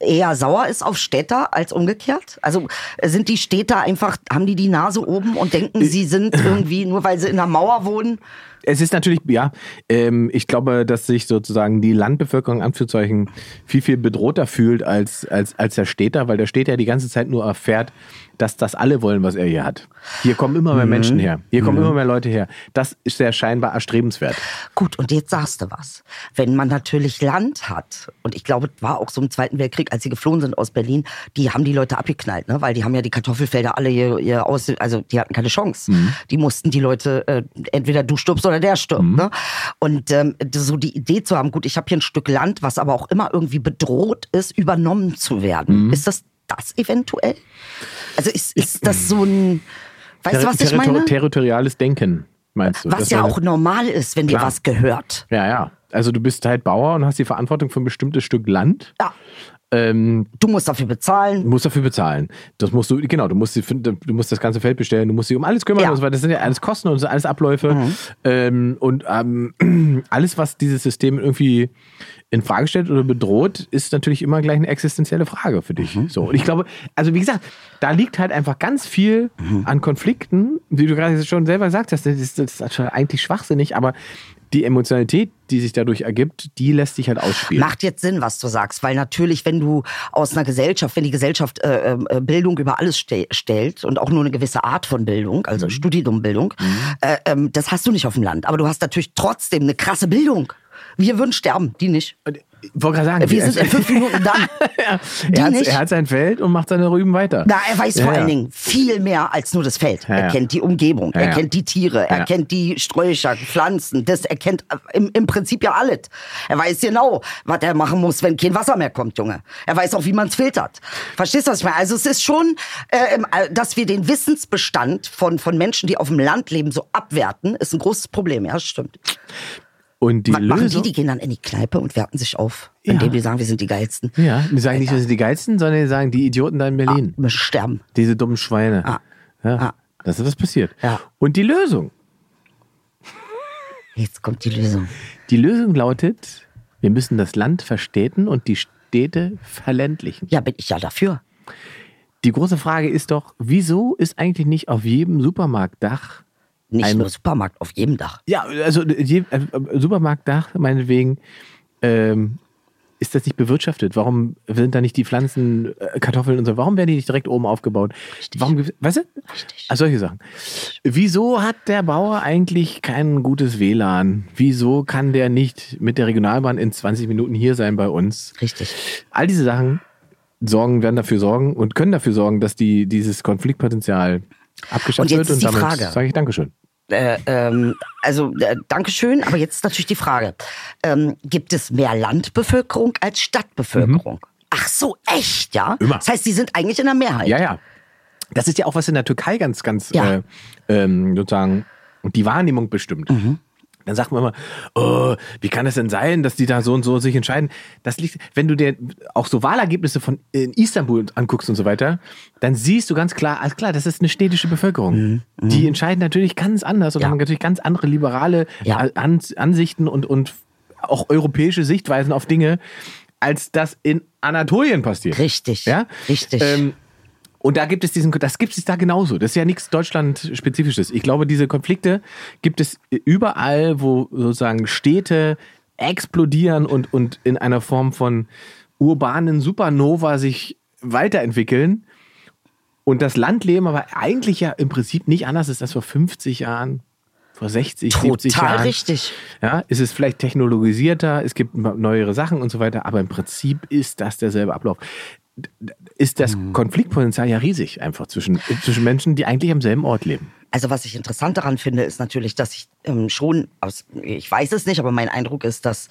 eher sauer ist auf Städter als umgekehrt? Also äh, sind die Städter einfach, haben die die Nase oben und denken, sie sind irgendwie, nur weil sie in einer Mauer wohnen, Es ist natürlich, ja, ähm, ich glaube, dass sich sozusagen die Landbevölkerung, Anführungszeichen, viel, viel bedrohter fühlt als, als, als der Städter, weil der Städter die ganze Zeit nur erfährt, dass das alle wollen, was er hier hat. Hier kommen immer mehr Menschen her. Hier kommen immer mehr Leute her. Das ist ja scheinbar erstrebenswert. Gut, und jetzt sagst du was. Wenn man natürlich Land hat, und ich glaube, es war auch so im Zweiten Weltkrieg, als sie geflohen sind aus Berlin, die haben die Leute abgeknallt, ne? weil die haben ja die Kartoffelfelder alle hier, hier aus, also die hatten keine Chance. Die mussten die Leute, äh, entweder du stirbst oder der stirbt. Ne? Und ähm, so die Idee zu haben, gut, ich habe hier ein Stück Land, was aber auch immer irgendwie bedroht ist, übernommen zu werden. Ist das das eventuell? Also ist, ist das so ein, weißt du, was ich meine? Territoriales Denken, meinst du? Was Das ja auch normal ist, wenn dir Klar. was gehört. Ja, ja. Also du bist halt Bauer und hast die Verantwortung für ein bestimmtes Stück Land. Ja. Ähm, Du musst dafür bezahlen. Du musst dafür bezahlen. Das musst du, genau, du musst, du musst das ganze Feld bestellen, du musst dich um alles kümmern Ja. und so weiter. Das sind ja alles Kosten und alles Abläufe. Ähm, und ähm, alles, was dieses System irgendwie in Frage stellt oder bedroht, ist natürlich immer gleich eine existenzielle Frage für dich. So. Und ich glaube, also wie gesagt, da liegt halt einfach ganz viel an Konflikten, wie du gerade schon selber gesagt hast, das ist, das ist eigentlich schwachsinnig, aber die Emotionalität, die sich dadurch ergibt, die lässt sich halt ausspielen. Macht jetzt Sinn, was du sagst, weil natürlich, wenn du aus einer Gesellschaft, wenn die Gesellschaft äh, äh, Bildung über alles ste stellt und auch nur eine gewisse Art von Bildung, also Mhm. Studiumbildung, äh, ähm, das hast du nicht auf dem Land. Aber du hast natürlich trotzdem eine krasse Bildung. Wir würden sterben, die nicht. Wollte gerade sagen, Wir sind in fünf Minuten Die er, hat, er hat sein Feld und macht seine Rüben weiter. Na, er weiß Ja, vor allen Dingen viel mehr als nur das Feld. Ja, er kennt die Umgebung, Ja, er kennt die Tiere, er kennt die Sträucher, Pflanzen. Das er kennt äh, im, im Prinzip ja alles. Er weiß genau, was er machen muss, wenn kein Wasser mehr kommt, Junge. Er weiß auch, wie man es filtert. Verstehst du, was ich meine? Also es ist schon, äh, äh, dass wir den Wissensbestand von, von Menschen, die auf dem Land leben, so abwerten, ist ein großes Problem. Ja, stimmt. Und die Was machen die? Lösung. Die gehen dann in die Kneipe und werten sich auf, Ja. indem die sagen, wir sind die Geilsten. ja, die sagen nicht, wir sind die Geilsten, sondern die sagen, die Idioten da in Berlin. Wir müssen sterben. Diese dummen Schweine. Ah. Ja, Ah. Das ist was passiert. Ja. Und die Lösung. Jetzt kommt die Lösung. Die Lösung lautet, wir müssen das Land verstädten und die Städte verländlichen. Ja, bin ich ja dafür. Die große Frage ist doch, wieso ist eigentlich nicht auf jedem Supermarktdach Nicht Ein- nur Supermarkt, auf jedem Dach. Ja, also je, äh, Supermarktdach, meinetwegen, ähm, ist das nicht bewirtschaftet? Warum sind da nicht die Pflanzen, äh, Kartoffeln und so, warum werden die nicht direkt oben aufgebaut? Warum, gibt's- weißt du? Also solche Sachen. Wieso hat der Bauer eigentlich kein gutes WLAN? Wieso kann der nicht mit der Regionalbahn in 20 Minuten hier sein bei uns? Richtig. All diese Sachen sorgen, werden dafür sorgen und können dafür sorgen, dass die, dieses Konfliktpotenzial abgeschafft Und jetzt wird. die damit sage ich Dankeschön. Äh, ähm, also, äh, Dankeschön, aber jetzt ist natürlich die Frage. Ähm, gibt es mehr Landbevölkerung als Stadtbevölkerung? Ach so, echt, ja? Mhm. Immer. Das heißt, die sind eigentlich in der Mehrheit. Ja, ja. Das ist ja auch was in der Türkei ganz, ganz Ja. äh, ähm, sozusagen die Wahrnehmung bestimmt. Dann sagt man immer, oh, wie kann es denn sein, dass die da so und so sich entscheiden? Das liegt, wenn du dir auch so Wahlergebnisse von in Istanbul anguckst und so weiter, dann siehst du ganz klar, alles klar, das ist eine städtische Bevölkerung. Die entscheiden natürlich ganz anders und Ja. haben natürlich ganz andere liberale Ja. An Ansichten und, und auch europäische Sichtweisen auf Dinge, als das in Anatolien passiert. Richtig. Ja? Richtig. Ähm, und da gibt es diesen, das gibt es da genauso. Das ist ja nichts Deutschland-spezifisches. Ich glaube, diese Konflikte gibt es überall, wo sozusagen Städte explodieren und, und in einer Form von urbanen Supernova sich weiterentwickeln. Und das Landleben aber eigentlich ja im Prinzip nicht anders ist als vor 50 Jahren, vor 60, 70 Total Jahren. richtig. Ja, ist es vielleicht technologisierter, es gibt neuere Sachen und so weiter, aber im Prinzip ist das derselbe Ablauf. Ist das Mhm. Konfliktpotenzial ja riesig einfach zwischen, zwischen Menschen, die eigentlich am selben Ort leben. Also was ich interessant daran finde, ist natürlich, dass ich ähm, schon, aus, ich weiß es nicht, aber mein Eindruck ist, dass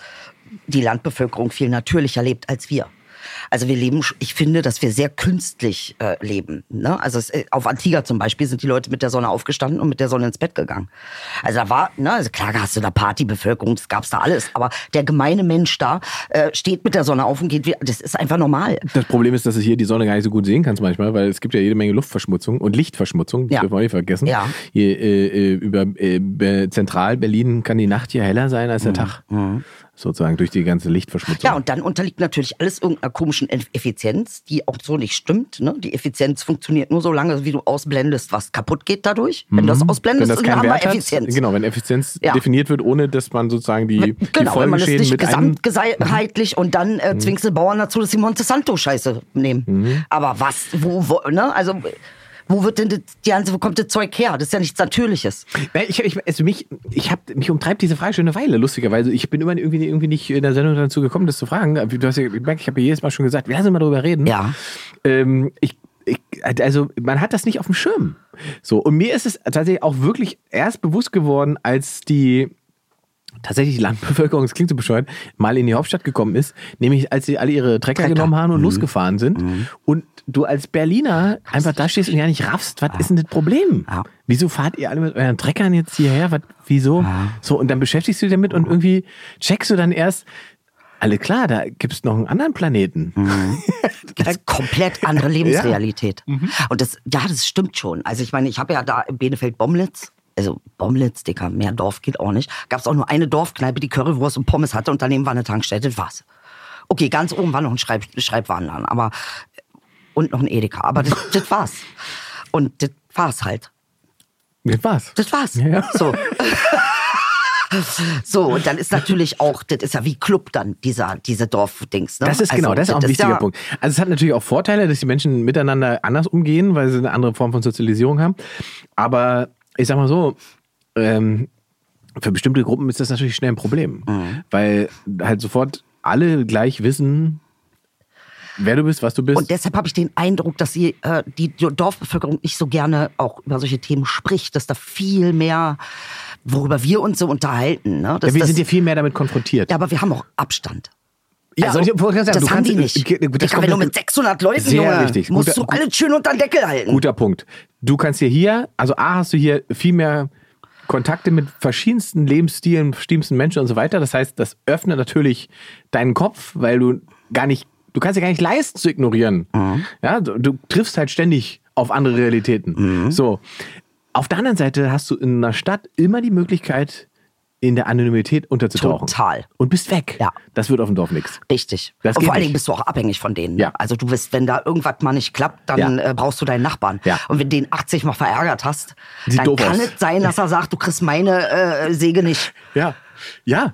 die Landbevölkerung viel natürlicher lebt als wir. Also wir leben, ich finde, dass wir sehr künstlich äh, leben. Ne? Also es, äh, auf Antigua zum Beispiel sind die Leute mit der Sonne aufgestanden und mit der Sonne ins Bett gegangen. Also da war, ne, also klar hast du da Partybevölkerung, das gab's da alles, aber der gemeine Mensch da äh, steht mit der Sonne auf und geht wieder, das ist einfach normal. Das Problem ist, dass du hier die Sonne gar nicht so gut sehen kannst manchmal, weil es gibt ja jede Menge Luftverschmutzung und Lichtverschmutzung, das Ja. dürfen wir auch nicht vergessen. Ja. Hier, äh, äh, über äh, Be- Zentral-Berlin kann die Nacht hier heller sein als der Tag. Sozusagen durch die ganze Lichtverschmutzung. Mhm. Ja, und dann unterliegt natürlich alles irgendeiner komischen Eff- Effizienz, die auch so nicht stimmt. Ne? Die Effizienz funktioniert nur so lange, wie du ausblendest, was kaputt geht dadurch. Wenn du das ausblendest, Mhm. Wenn das dann haben wir Wert hat, Effizienz. genau, wenn Effizienz Ja. definiert wird, ohne dass man sozusagen die, die Genau, wenn man es Folgeschäden nicht mit gesamtheitlich und dann Mhm. äh, zwingst du Bauern dazu, dass sie Monsanto-Scheiße nehmen. Aber was, wo, wo, ne? Also, wo wird denn das, die ganze, wo kommt das Zeug her? Das ist ja nichts Natürliches. Ich, ich, also mich, ich hab, mich umtreibt diese Frage schon eine Weile, lustigerweise. Ich bin immer irgendwie, irgendwie nicht in der Sendung dazu gekommen, das zu fragen. Du hast ja, ich merke, ich habe ja jedes Mal schon gesagt, wir lassen mal darüber reden. Ja. Ähm, ich, ich, also man hat das nicht auf dem Schirm. So, und mir ist es tatsächlich auch wirklich erst bewusst geworden, als die tatsächlich die Landbevölkerung, das klingt so bescheuert, mal in die Hauptstadt gekommen ist, nämlich als sie alle ihre Trecker, Trecker. genommen haben und losgefahren sind. Und du als Berliner einfach da stehst und ja nicht raffst, was ist denn das Problem? Ja. Wieso fahrt ihr alle mit euren Treckern jetzt hierher? Was, wieso? So, und dann beschäftigst du dich damit und irgendwie checkst du dann erst, alle klar, da gibt's noch einen anderen Planeten. Das ist komplett andere Lebensrealität. Und das, ja, das stimmt schon. Also ich meine, ich habe ja da im Benefeld-Bomlitz, also Bomlitz, Dicker, mehr Dorf geht auch nicht, gab es auch nur eine Dorfkneipe, die Currywurst und Pommes hatte und daneben war eine Tankstelle, das war's. Okay, ganz oben war noch ein Schreib Schreibwarenladen, aber und noch ein Edeka, aber das, das war's. Und das war's halt. Das war's. Das war's. Ja. So. So, und dann ist natürlich auch, das ist ja wie Club dann, dieser, diese Dorfdings. Ne? Das ist genau, Also, das ist auch ein wichtiger ja, Punkt. Also es hat natürlich auch Vorteile, dass die Menschen miteinander anders umgehen, weil sie eine andere Form von Sozialisierung haben. Aber ich sag mal so, ähm, für bestimmte Gruppen ist das natürlich schnell ein Problem, Mhm. weil halt sofort alle gleich wissen, wer du bist, was du bist. Und deshalb habe ich den Eindruck, dass sie, äh, die Dorfbevölkerung nicht so gerne auch über solche Themen spricht, dass da viel mehr, worüber wir uns so unterhalten. Ne? Dass ja, wir sind ja viel mehr damit konfrontiert. ja, aber wir haben auch Abstand. Ja, Also, ich- wollte ich sagen, das du haben kannst- die nicht. äh, das Dicker, kommt wenn du mit- mit 600 Leuten, Sehr Junge, richtig. musst Guter- du alles schön unter den Deckel halten. Guter Punkt. Du kannst dir hier, also A, hast du hier viel mehr Kontakte mit verschiedensten Lebensstilen, verschiedensten Menschen und so weiter. Das heißt, das öffnet natürlich deinen Kopf, weil du gar nicht, du kannst ja gar nicht leisten zu ignorieren. Ja, du, du triffst halt ständig auf andere Realitäten. So. Auf der anderen Seite hast du in einer Stadt immer die Möglichkeit, in der Anonymität unterzutauchen. Total. Und bist weg. Ja. Das wird auf dem Dorf nichts. Richtig. Das und vor allen. Dingen bist du auch abhängig von denen. Ne? Ja. Also du bist, wenn da irgendwas mal nicht klappt, dann Ja. äh, brauchst du deinen Nachbarn. Ja. Und wenn den 80 mal verärgert hast, Sieht dann kann aus. es sein, dass er sagt, du kriegst meine äh, Säge nicht. Ja. Ja.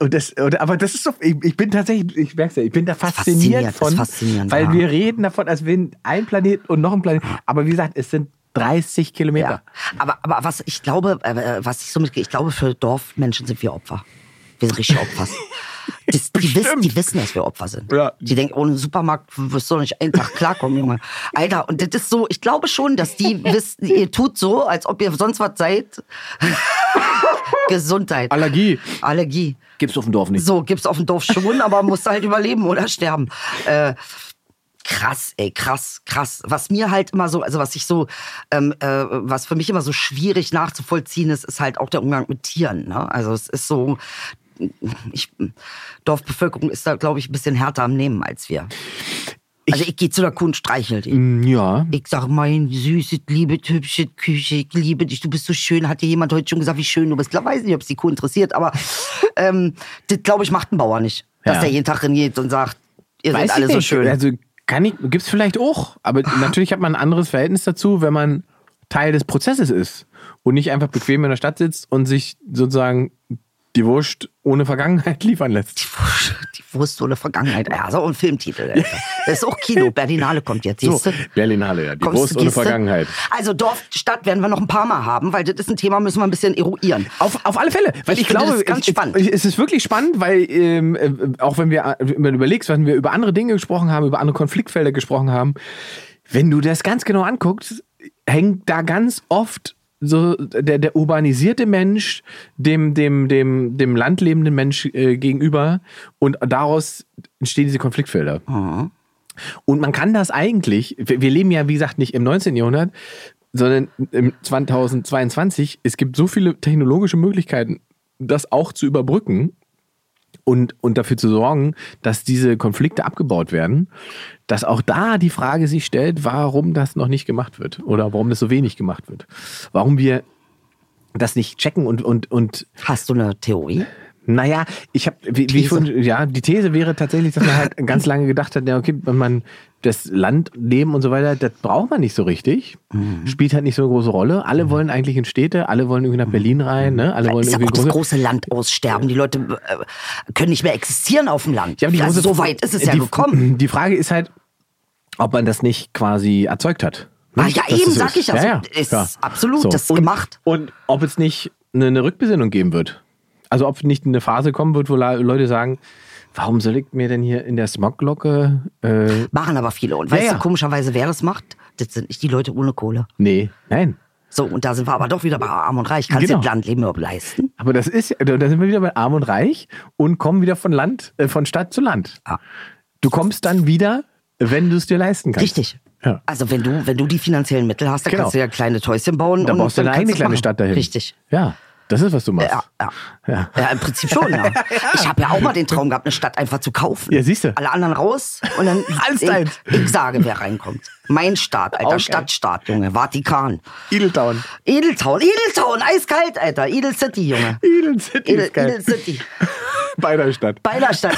Und das, und, aber das ist so, ich, ich bin tatsächlich, ich merke ja, ich bin da fasziniert, faszinierend, von, weil ja. wir reden davon, als wenn ein Planet und noch ein Planet, aber wie gesagt, es sind 30 Kilometer. Ja. Aber, aber was ich glaube, äh, was ich so mitkriege, ich glaube, für Dorfmenschen sind wir Opfer. Wir sind richtig Opfer. Das, die, wissen, die wissen, dass wir Opfer sind. Ja. Die denken, ohne Supermarkt wirst du doch nicht einen Tag klarkommen, Junge. Alter, und das ist so, ich glaube schon, dass die wissen, ihr tut so, als ob ihr sonst was seid. Gesundheit. Allergie Allergie. gibt's auf dem Dorf nicht. So, gibt's auf dem Dorf schon, aber musst halt überleben oder sterben. Äh, krass, ey, krass, krass. Was mir halt immer so, also was ich so, ähm, äh, was für mich immer so schwierig nachzuvollziehen ist, ist halt auch der Umgang mit Tieren. Ne? Also es ist so, ich, Dorfbevölkerung ist da, glaube ich, ein bisschen härter am Nehmen als wir. Also ich gehe zu der Kuh und streichel die. Mm, Ja. Ich sag, mein süßes, liebes, hübsches Küche, ich liebe dich, du bist so schön. Hat dir jemand heute schon gesagt, wie schön du bist? Ich weiß nicht, ob es die Kuh interessiert, aber ähm, das, glaube ich, macht ein Bauer nicht. Dass Ja. der jeden Tag hingeht und sagt, ihr seid Weiß alle ich so nicht. schön. Also kann ich, gibt's vielleicht auch, aber natürlich hat man ein anderes Verhältnis dazu, wenn man Teil des Prozesses ist und nicht einfach bequem in der Stadt sitzt und sich sozusagen die Wurst ohne Vergangenheit liefern lässt. Die Wurst ohne Vergangenheit. Ja, so ein Filmtitel. Alter. Das ist auch Kino. Berlinale kommt jetzt, siehst du? Berlinale, ja. Die Kommst Wurst ohne? Vergangenheit. Also Dorf, Stadt werden wir noch ein paar Mal haben, weil das ist ein Thema, müssen wir ein bisschen eruieren. Auf, auf alle Fälle, weil Ich ich, finde glaube, ganz es, spannend. Es, ist wirklich spannend, weil ähm, äh, auch wenn wir, wenn du überlegst, wenn wir über andere Dinge gesprochen haben, über andere Konfliktfelder gesprochen haben, wenn du das ganz genau anguckst, hängt da ganz oft so der, der urbanisierte Mensch dem, dem, dem, dem landlebenden Mensch äh, gegenüber und daraus entstehen diese Konfliktfelder. Und man kann das eigentlich, wir wir leben ja, wie gesagt, nicht im 19. Jahrhundert, sondern im 2022. Es gibt so viele technologische Möglichkeiten, das auch zu überbrücken und, und dafür zu sorgen, dass diese Konflikte abgebaut werden, dass auch da die Frage sich stellt, warum das noch nicht gemacht wird oder warum das so wenig gemacht wird. Warum wir das nicht checken und, und, und Hast du eine Theorie? naja, ich habe, wie, wie ich vorhin, ja, die These wäre tatsächlich, dass man halt ganz lange gedacht hat, ja, okay, wenn man das Landleben und so weiter, das braucht man nicht so richtig, Mhm. spielt halt nicht so eine große Rolle. Alle wollen eigentlich in Städte, alle wollen irgendwie nach Berlin rein, ne? Alle wollen ist ja irgendwie auch das große- Land aussterben. Die Leute äh, können nicht mehr existieren auf dem Land. Ja, also so weit ist es ja die, gekommen. Die Frage ist halt, ob man das nicht quasi erzeugt hat. Ah, ja, Dass eben, so sag ich ja. ja, So, ist ja. absolut, das ist und, gemacht. Und ob es nicht eine, eine Rückbesinnung geben wird. Also ob nicht eine Phase kommen wird, wo Leute sagen, warum soll ich mir denn hier in der Smogglocke äh, Machen aber viele. Und weißt Ja, du, komischerweise, wer das macht? Das sind nicht die Leute ohne Kohle. Nee, nein. So, und da sind wir aber doch wieder bei Arm und Reich. Kannst Genau. du das Landleben überhaupt leisten? Aber das ist, da sind wir wieder bei Arm und Reich und kommen wieder von Land, äh, von Stadt zu Land. Ja. Du kommst dann wieder, wenn du es dir leisten kannst. Richtig. Ja. Also wenn du, wenn du die finanziellen Mittel hast, dann Genau. kannst du ja kleine Täuschen bauen. Da und brauchst du eine eigene kleine machen. Stadt dahin. Richtig. Ja, das ist, was du machst. Ja, ja. Ja. Ja, im Prinzip schon, ja. Ich habe ja auch mal den Traum gehabt, eine Stadt einfach zu kaufen. Ja, siehste. Alle anderen raus und dann Alles ich, ich sage, wer reinkommt. Mein Staat, Alter, Okay. Stadtstaat, Junge, Vatikan. Edeltown. Edeltown, Edeltown, eiskalt, Alter, Edel City, Junge. Edel City Edel. Edel City, Beider Stadt.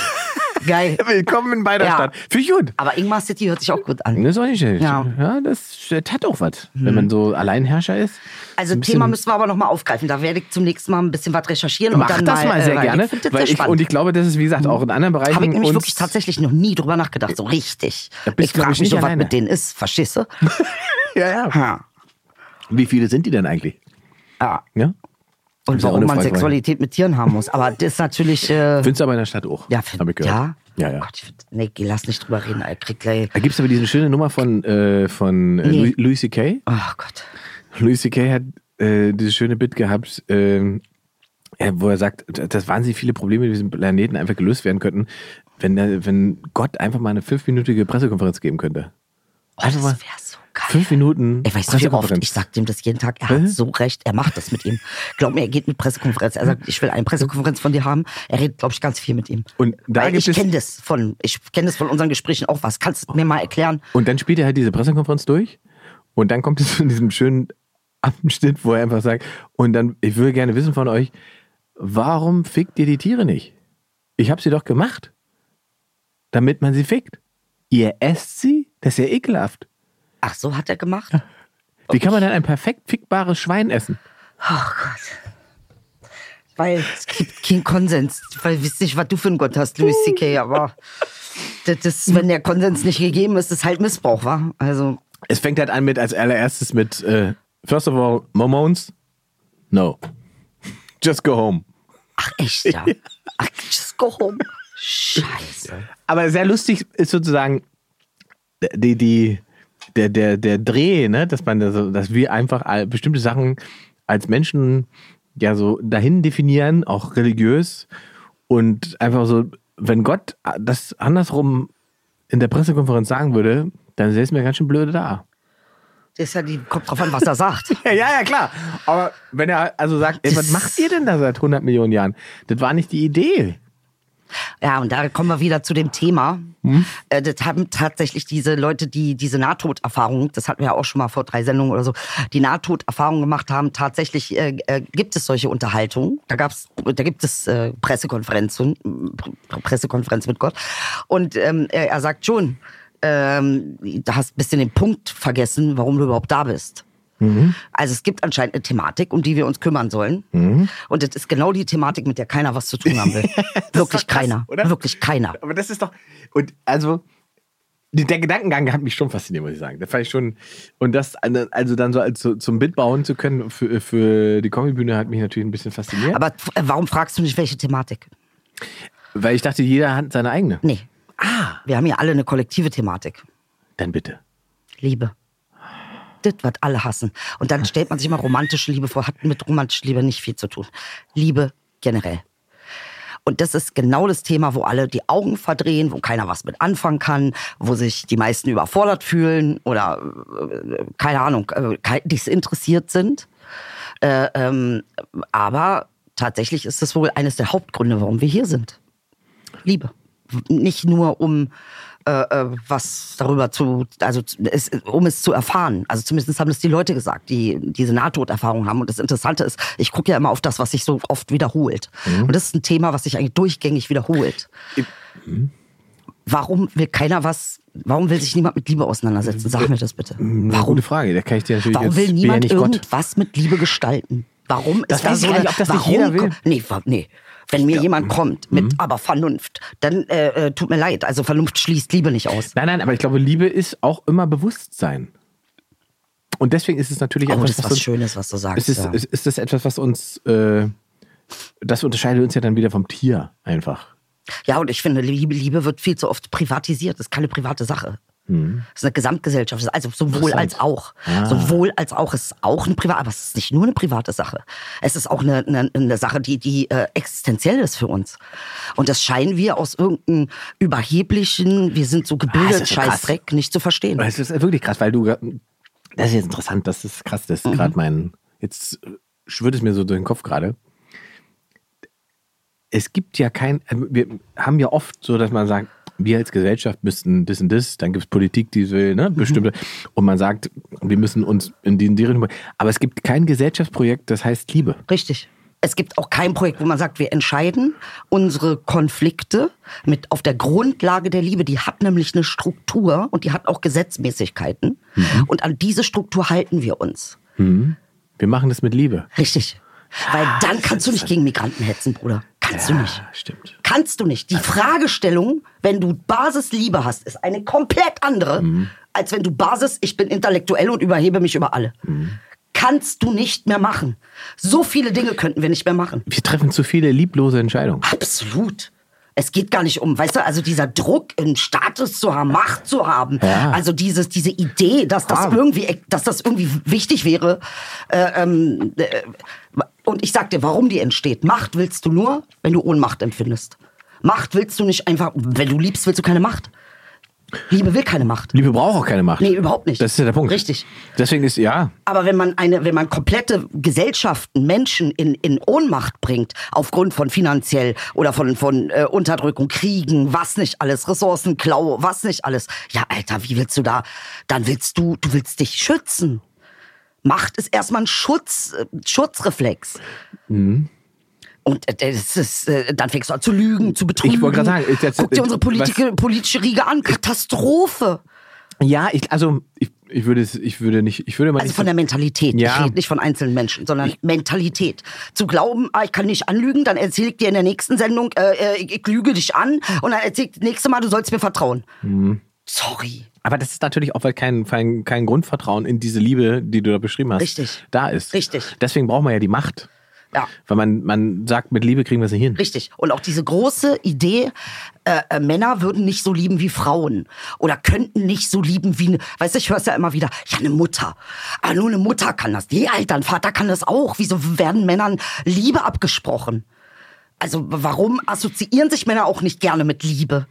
Geil. Willkommen in beider Ja. Stadt. Finde ich gut. Aber Ingmar City hört sich auch gut an. Das ist auch nicht schlecht. Ja. Ja, das, das hat auch was, wenn man so Alleinherrscher ist. Also Ein Thema müssen wir aber nochmal aufgreifen. Da werde ich zunächst mal ein bisschen was recherchieren. und Mach dann das mal äh, sehr weil gerne. Ich sehr ich, und ich glaube, das ist, wie gesagt, auch in anderen Bereichen. Habe ich nämlich wirklich tatsächlich noch nie drüber nachgedacht, so richtig. Da bist ich frage ich, mich nicht so, was alleine. mit denen ist, du? Ja, ja. Ja. Wie viele sind die denn eigentlich? ja. Ja? Und warum man. Sexualität mit Tieren haben muss. Aber das ist natürlich. Äh, Findest du aber in der Stadt auch. ja, find, ich gehört. ja. Ja, ja. Oh Gott, ich find, nee, lass nicht drüber reden. Ich krieg gleich. Da gibt es aber diese schöne Nummer von, äh, von äh, Nee. Louis, C.K. Oh Gott. Louis C.K. hat äh, dieses schöne Bit gehabt, ja, wo er sagt, dass wahnsinnig viele Probleme mit diesem Planeten einfach gelöst werden könnten, wenn, der, wenn Gott einfach mal eine fünfminütige Pressekonferenz geben könnte. Oh, Einfach das wäre geil. fünf Minuten Ey, weißt du, wie oft ich sag dem das jeden Tag? Er hat so recht, er macht das mit ihm. Glaub mir, er geht mit Pressekonferenz. Er sagt, ich will eine Pressekonferenz von dir haben. Er redet, glaube ich, ganz viel mit ihm. Und da Weil gibt ich kenne das von, ich kenne das von unseren Gesprächen auch. Was kannst du mir mal erklären? Und dann spielt er halt diese Pressekonferenz durch und dann kommt es zu diesem schönen Abschnitt, wo er einfach sagt, und dann, ich würde gerne wissen von euch, warum fickt ihr die Tiere nicht? Ich habe sie doch gemacht, damit man sie fickt. Ihr esst sie? Das ist ja ekelhaft. Ach, so hat er gemacht? Wie kann man denn ein perfekt fickbares Schwein essen? Oh Gott. weil es gibt keinen Konsens. Weil ich weiß nicht, was du für einen Gott hast, Louis C.K., aber das, das, wenn der Konsens nicht gegeben ist, ist halt Missbrauch, wa? Also, Es fängt halt an mit, als allererstes mit, äh, first of all, Mormons? No. Just go home. ach echt, ja. Ach, just go home. Scheiße. Aber sehr lustig ist sozusagen die, die, der, der, der Dreh, ne? dass man dass wir einfach bestimmte Sachen als Menschen ja so dahin definieren, auch religiös und einfach so, wenn Gott das andersrum in der Pressekonferenz sagen würde, dann sähe es mir ganz schön blöde da. Das ist ja die, kommt drauf an, was er sagt. Ja, ja, klar. Aber wenn er also sagt, ey, was macht ihr denn da seit 100 Millionen Jahren? Das war nicht die Idee. Ja, und da kommen wir wieder zu dem Thema. Hm? Äh, das haben tatsächlich diese Leute, die diese Nahtoderfahrung, das hatten wir ja auch schon mal vor drei Sendungen oder so, die Nahtoderfahrung gemacht haben, tatsächlich äh, äh, gibt es solche Unterhaltungen. Da gab's, da gibt es äh, Pressekonferenzen, Pr- Pressekonferenz mit Gott. Und ähm, er, er sagt schon, ähm, du hast ein bisschen den Punkt vergessen, warum du überhaupt da bist. Also es gibt anscheinend eine Thematik, um die wir uns kümmern sollen. Und das ist genau die Thematik, mit der keiner was zu tun haben will. Wirklich krass, keiner. oder? Wirklich keiner. Aber das ist doch. Und also. Der Gedankengang hat mich schon fasziniert, muss ich sagen. Das fand ich schon. Und das also dann so als zum Bit bauen zu können für, für die Comedy-Bühne hat mich natürlich ein bisschen fasziniert. Aber warum fragst du nicht, welche Thematik? weil ich dachte, jeder hat seine eigene. Nee. Ah. Wir haben ja alle eine kollektive Thematik. Dann bitte. Liebe. Das, was alle hassen. Und dann stellt man sich mal romantische Liebe vor, hat mit romantischer Liebe nicht viel zu tun. Liebe generell. Und das ist genau das Thema, wo alle die Augen verdrehen, wo keiner was mit anfangen kann, wo sich die meisten überfordert fühlen oder äh, keine Ahnung, äh, disinteressiert sind. Äh, ähm, aber tatsächlich ist das wohl eines der Hauptgründe, warum wir hier sind. Liebe. Nicht nur um äh, was darüber zu, also es, um es zu erfahren. Also zumindest haben das die Leute gesagt, die diese Nahtoderfahrung haben. Und das Interessante ist, ich gucke ja immer auf das, was sich so oft wiederholt. Und das ist ein Thema, was sich eigentlich durchgängig wiederholt. Warum will keiner was, warum will sich niemand mit Liebe auseinandersetzen? Sag mir das bitte. Warum? Warum? Gute Frage. Da kann ich dir natürlich Warum will niemand nicht Gott. irgendwas mit Liebe gestalten? Warum Das ist da weiß ich so nicht, ob das nicht warum, jeder will. Nee, nee. Wenn mir jemand kommt mit Mhm. aber Vernunft, dann äh, äh, tut mir leid. Also Vernunft schließt Liebe nicht aus. Nein, nein, aber ich glaube, Liebe ist auch immer Bewusstsein. Und deswegen ist es natürlich Oh, etwas, das ist was was Schönes, was du sagst. Ist, ja. ist, ist das etwas, was uns, äh, das unterscheidet uns ja dann wieder vom Tier einfach. ja, und ich finde, Liebe, Liebe wird viel zu oft privatisiert. Das ist keine private Sache. Das ist eine Gesamtgesellschaft. Also sowohl als auch. Sowohl als auch. Es ist auch eine private, aber es ist nicht nur eine private Sache. Es ist auch eine, eine, eine Sache, die, die äh, existenziell ist für uns. Und das scheinen wir aus irgendeinem überheblichen, wir sind so Ah, gebildet, ist so. Scheißdreck, nicht zu verstehen. Es ist wirklich krass, weil du, das ist jetzt interessant, das ist krass, das ist gerade mein, jetzt schwirrt es mir so durch den Kopf gerade. Es gibt ja kein, wir haben ja oft so, dass man sagt, wir als Gesellschaft müssten das und das, dann gibt es Politik, die will, ne, bestimmte, und man sagt, wir müssen uns in die, Richtung, aber es gibt kein Gesellschaftsprojekt, das heißt Liebe. Richtig. Es gibt auch kein Projekt, wo man sagt, wir entscheiden unsere Konflikte mit auf der Grundlage der Liebe. Die hat nämlich eine Struktur und die hat auch Gesetzmäßigkeiten. Und an diese Struktur halten wir uns. Wir machen das mit Liebe. Richtig. Weil dann kannst du nicht gegen Migranten hetzen, Bruder. Kannst du nicht. Stimmt. Kannst du nicht. Die Fragestellung, wenn du Basisliebe hast, ist eine komplett andere, als wenn du Basis, ich bin intellektuell und überhebe mich über alle. Kannst du nicht mehr machen. So viele Dinge könnten wir nicht mehr machen. Wir treffen zu viele lieblose Entscheidungen. Absolut. Es geht gar nicht um, weißt du, also dieser Druck, einen Status zu haben, Macht zu haben, Ja. also dieses, diese Idee, dass das Ja. irgendwie, dass das irgendwie wichtig wäre. Äh, ähm, äh, und ich sag dir, warum die entsteht. Macht willst du nur, wenn du Ohnmacht empfindest. Macht willst du nicht einfach, wenn du liebst, willst du keine Macht. Liebe will keine Macht. Liebe braucht auch keine Macht. Nee, überhaupt nicht. Das ist ja der Punkt. Richtig. Deswegen ist, ja, Aber wenn man eine, wenn man komplette Gesellschaften, Menschen in, in Ohnmacht bringt, aufgrund von finanziell oder von, von äh, Unterdrückung, Kriegen, was nicht alles, Ressourcenklau, was nicht alles. Ja, Alter, wie willst du da? Dann willst du, du willst dich schützen. Macht ist erstmal ein Schutz, äh, Schutzreflex. Mhm. Und äh, das ist, äh, dann fängst du an zu lügen, zu betrügen. Ich wollte gerade sagen, ist jetzt- Guck dir unsere politische, politische Riege an. Katastrophe. Ja, ich, also ich, Ich würde es, ich würde nicht, ich würde mal Also von der Mentalität. Ja. Ich rede nicht von einzelnen Menschen, sondern Mentalität. Zu glauben, ah, ich kann nicht anlügen, dann erzähle ich dir in der nächsten Sendung, äh, ich, ich lüge dich an und dann erzähl ich das nächste Mal, du sollst mir vertrauen. Mhm. Sorry. Aber das ist natürlich auch, weil kein, kein, kein Grundvertrauen in diese Liebe, die du da beschrieben hast, Richtig. da ist. Richtig. Deswegen braucht man ja die Macht. Ja. Weil man, man sagt, mit Liebe kriegen wir sie hin. Richtig. Und auch diese große Idee, äh, äh, Männer würden nicht so lieben wie Frauen oder könnten nicht so lieben wie, ne, weißt du, ich höre es ja immer wieder, ja, eine Mutter. Aber nur eine Mutter kann das. Nee, Alter, ein Vater kann das auch. Wieso werden Männern Liebe abgesprochen? Also warum assoziieren sich Männer auch nicht gerne mit Liebe?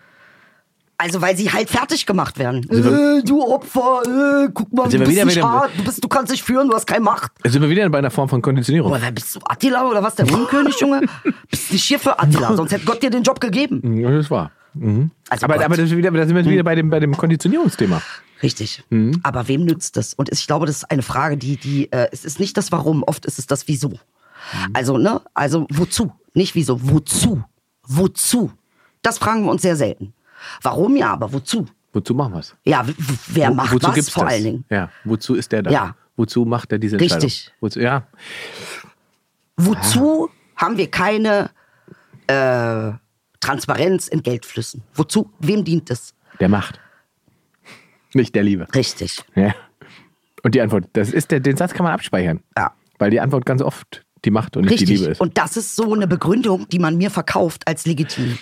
Also weil sie halt fertig gemacht werden. Äh, du Opfer, äh, guck mal, du Sind wir bist nicht hart, du, bist, du kannst nicht führen, du hast keine Macht. Jetzt sind wir wieder bei einer Form von Konditionierung. Wer bist du, Attila oder was, der Unkönig, Junge? Bist nicht hier für Attila, sonst hätte Gott dir den Job gegeben. Ja, das war. Mhm. Also aber, Gott. aber das ist wieder, da sind wir wieder bei dem, bei dem Konditionierungsthema. Richtig. Mhm. Aber wem nützt das? Und ich glaube, das ist eine Frage, die, die, äh, es ist nicht das Warum, oft ist es das Wieso. Mhm. Also, ne, also wozu? Nicht wieso, wozu? Wozu? Das fragen wir uns sehr selten. Warum ja, aber wozu? Wozu machen wir es? Ja, wer macht wozu was gibt's vor das? allen Dingen? Ja, wozu ist der da? Ja. Wozu macht er diese Entscheidung? Richtig. Wozu, ja, Wozu haben wir keine äh, Transparenz in Geldflüssen? Wozu? Wem dient es? der Macht. Nicht der Liebe. Richtig. Ja. Und die Antwort, das ist der, den Satz kann man abspeichern. Ja. Weil die Antwort ganz oft die Macht und nicht die. Liebe ist. Und das ist so eine Begründung, die man mir verkauft als legitim.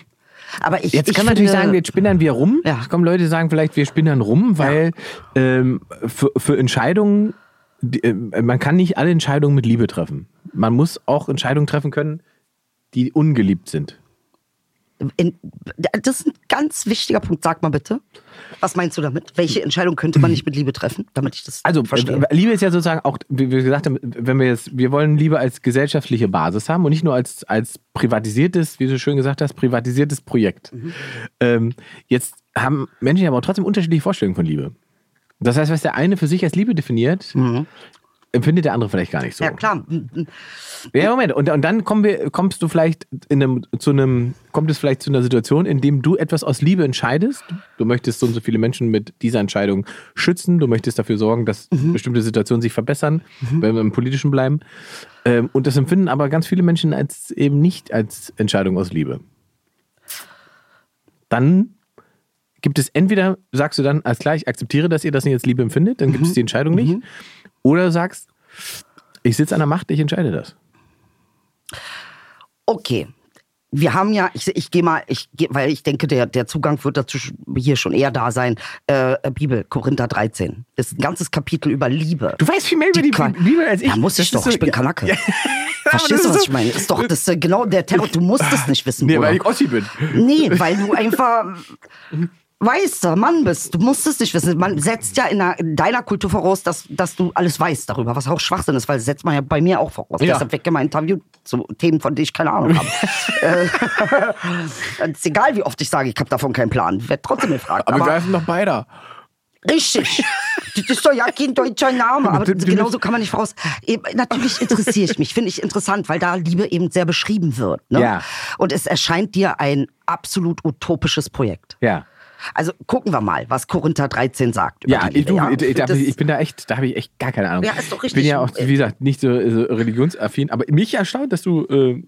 Aber ich, Jetzt ich kann man natürlich sagen, jetzt spinnern wir rum. Ja. Kommen Leute, die sagen vielleicht, wir spinnern rum, weil ähm, für, für Entscheidungen, die, äh, man kann nicht alle Entscheidungen mit Liebe treffen. Man muss auch Entscheidungen treffen können, die ungeliebt sind. In, das ist ein ganz wichtiger Punkt. Sag mal bitte. Was meinst du damit? Welche Entscheidung könnte man nicht mit Liebe treffen, damit ich das Also verstehe? Liebe ist ja sozusagen auch, wie wir gesagt haben, wenn wir jetzt, wir wollen Liebe als gesellschaftliche Basis haben und nicht nur als, als privatisiertes, wie du schön gesagt hast, privatisiertes Projekt. Mhm. Ähm, jetzt haben Menschen aber auch trotzdem unterschiedliche Vorstellungen von Liebe. Das heißt, was der eine für sich als Liebe definiert, empfindet der andere vielleicht gar nicht so. Mhm. ja klar. Ja, Moment. Und, und dann kommen wir, kommst du vielleicht in einem, zu einem, kommt es vielleicht zu einer Situation, in dem du etwas aus Liebe entscheidest. Du möchtest so und so viele Menschen mit dieser Entscheidung schützen. Du möchtest dafür sorgen, dass bestimmte Situationen sich verbessern, wenn wir im Politischen bleiben. Ähm, und das empfinden aber ganz viele Menschen als eben nicht als Entscheidung aus Liebe. Dann gibt es entweder, sagst du dann als klar, ich akzeptiere, dass ihr das nicht als Liebe empfindet, dann gibt es die Entscheidung nicht. Oder du sagst, ich sitze an der Macht, ich entscheide das. Okay. Wir haben ja, ich, ich gehe mal, ich geh, weil ich denke, der, der Zugang wird dazu hier schon eher da sein. Äh, Bibel, Korinther 13. Das ist ein ganzes Kapitel über Liebe. Du weißt viel mehr über die Qua- Bibel als ich. Ja, muss Das ich doch. so- ich bin Ja. Kanake. Ja. Verstehst du, was ich meine? Ist doch das, genau der Terror. Du musst es nicht wissen, Nee, Bruder. weil ich Ossi bin. Nee, weil du einfach weißer Mann bist. Du musst es nicht wissen. Man setzt ja in, einer, in deiner Kultur voraus, dass, dass du alles weißt darüber, was auch Schwachsinn ist, weil das setzt man ja bei mir auch voraus. Ja. Deshalb wecke mein Interview zu Themen, von denen ich keine Ahnung habe. äh, ist egal, wie oft ich sage, ich habe davon keinen Plan. Ich werde trotzdem gefragt. Aber wir greifen doch beide. Richtig. Das ist doch ja kein deutscher Name. Aber genauso kann man nicht voraus. Natürlich interessiere ich mich. Finde ich interessant, weil da Liebe eben sehr beschrieben wird. Ne? Ja. Und es erscheint dir ein absolut utopisches Projekt. Ja. Also gucken wir mal, was Korinther 13 sagt. Ja, ich, du, ich, da, Das- ich bin da echt, da habe ich echt gar keine Ahnung. Ja, ist doch Ich bin richtig. ja auch, wie gesagt, nicht so, so religionsaffin, aber mich erstaunt, dass du äh,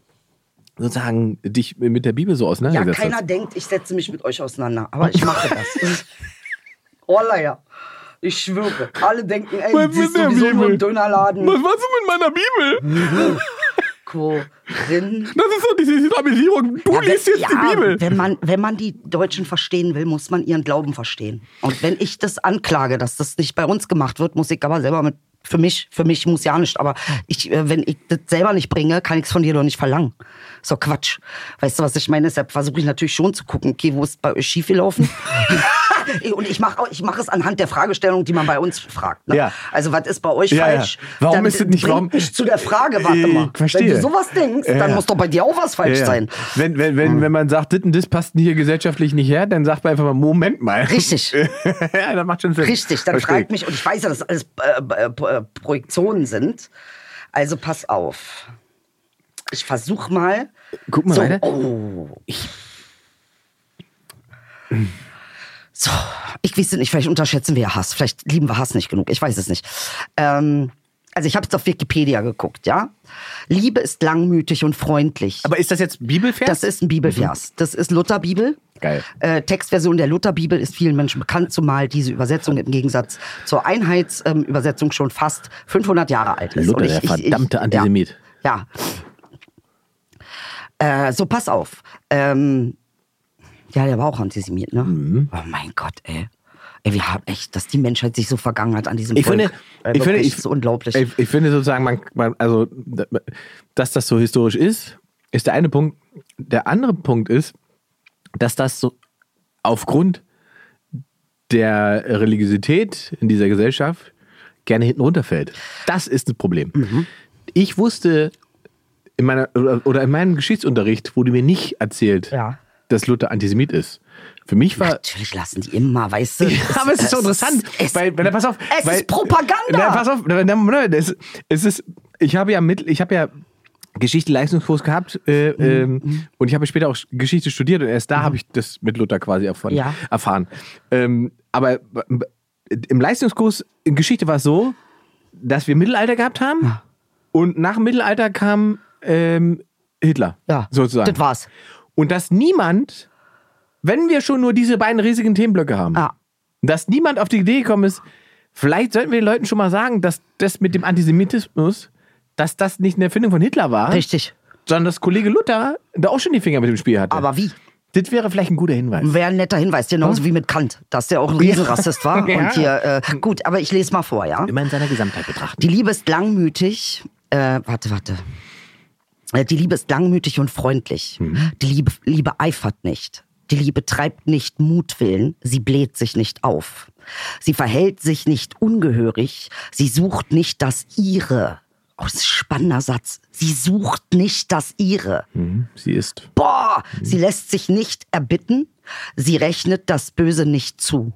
sozusagen dich mit der Bibel so ja, auseinandergesetzt keiner hast. denkt, ich setze mich mit euch auseinander. Aber ich mache das. oh, leider. Ich schwöre. Alle denken, ey, Was die ist mit der sowieso nur Bibel? im Dönerladen. Was warst du mit meiner Bibel? Korinth. Das ist doch diese Islamisierung. Du Ja, liest wenn- jetzt ja, die Bibel. Wenn man, wenn man die Deutschen verstehen will, muss man ihren Glauben verstehen. Und wenn ich das anklage, dass das nicht bei uns gemacht wird, muss ich aber selber mit. Für mich, für mich muss ja nicht, aber ich, äh, wenn ich das selber nicht bringe, kann ich es von dir doch nicht verlangen. So Quatsch. Weißt du, was ich meine? Deshalb versuche ich natürlich schon zu gucken, okay, wo ist bei euch schiefgelaufen? Und ich mache ich mach es anhand der Fragestellung, die man bei uns fragt. Ne? Ja. Also, was ist bei euch Ja, ja. falsch? Warum Dann ist es nicht- warum- mich zu der Frage, warte Ich mal. verstehe. Wenn du sowas denkst, Ja, dann ja. muss doch bei dir auch was falsch Ja, ja. sein. Wenn, wenn, wenn, wenn man sagt, das und das passt hier gesellschaftlich nicht her, dann sagt man einfach mal, Moment mal. Richtig. ja, das macht schon Sinn. Richtig, dann Versteh ich. fragt mich, und ich weiß ja, dass alles äh, äh, äh, Projektionen sind. Also pass auf. Ich versuch mal. Guck mal so, weiter. Oh. So, ich weiß nicht, vielleicht unterschätzen wir Hass, vielleicht lieben wir Hass nicht genug, ich weiß es nicht. Ähm, also ich habe jetzt auf Wikipedia geguckt, ja. Liebe ist langmütig und freundlich. Aber ist das jetzt Bibelvers? Das ist ein Bibelvers. Das ist Lutherbibel. Geil. Äh, Textversion der Lutherbibel ist vielen Menschen bekannt, zumal diese Übersetzung im Gegensatz zur Einheitsübersetzung schon fast 500 Jahre alt ist. Luther, Und der verdammte Antisemit. Ja. ja. Äh, so, pass auf. Ähm, ja, der war auch Antisemit, ne? Mhm. Oh mein Gott, ey. Ey, wir haben echt, dass die Menschheit sich so vergangen hat an diesem Ich Volk. finde, Äh, ich finde, ich, das ist unglaublich. Ich, ich finde sozusagen, man, man, also, dass das so historisch ist, ist der eine Punkt. Der andere Punkt ist, dass das so aufgrund der Religiosität in dieser Gesellschaft gerne hinten runterfällt. Das ist ein Problem. Mhm. Ich wusste in meiner oder- oder in meinem Geschichtsunterricht wurde mir nicht erzählt, Ja. Dass Luther Antisemit ist. Für mich war Natürlich lassen die immer, weißt du. ja, aber es ist so interessant, Es, weil, weil, pass auf, es weil, ist Propaganda. Na, pass auf, na, na, na, es, ist, ich habe ja mit, ich habe ja Geschichte Leistungskurs gehabt äh, Mhm. ähm, und ich habe später auch Geschichte studiert und erst da habe ich das mit Luther quasi erfahren. Ja. erfahren. Ähm, aber im Leistungskurs in Geschichte war es so, dass wir Mittelalter gehabt haben und nach Mittelalter kam ähm, Hitler. Ja, sozusagen. das war's. Und dass niemand, wenn wir schon nur diese beiden riesigen Themenblöcke haben, Ja. dass niemand auf die Idee gekommen ist, vielleicht sollten wir den Leuten schon mal sagen, dass das mit dem Antisemitismus, dass das nicht eine Erfindung von Hitler war, Richtig. sondern dass Kollege Luther da auch schon die Finger mit dem Spiel hatte. Aber wie? das wäre vielleicht ein guter Hinweis. Wäre ein netter Hinweis, genauso wie mit Kant, dass der auch ein Riesenrassist war. Ja. Und hier, äh, gut, aber ich lese mal vor, ja. Immer in seiner Gesamtheit betrachten. Die Liebe ist langmütig. Äh, warte, warte. Äh, Die Liebe ist langmütig und freundlich. Die Liebe, Liebe eifert nicht. Die Liebe treibt nicht Mutwillen. Sie bläht sich nicht auf. Sie verhält sich nicht ungehörig. Sie sucht nicht das Ihre. Oh, das ist ein spannender Satz. Sie sucht nicht das Ihre. Sie ist. Boah, sie lässt sich nicht erbitten. Sie rechnet das Böse nicht zu.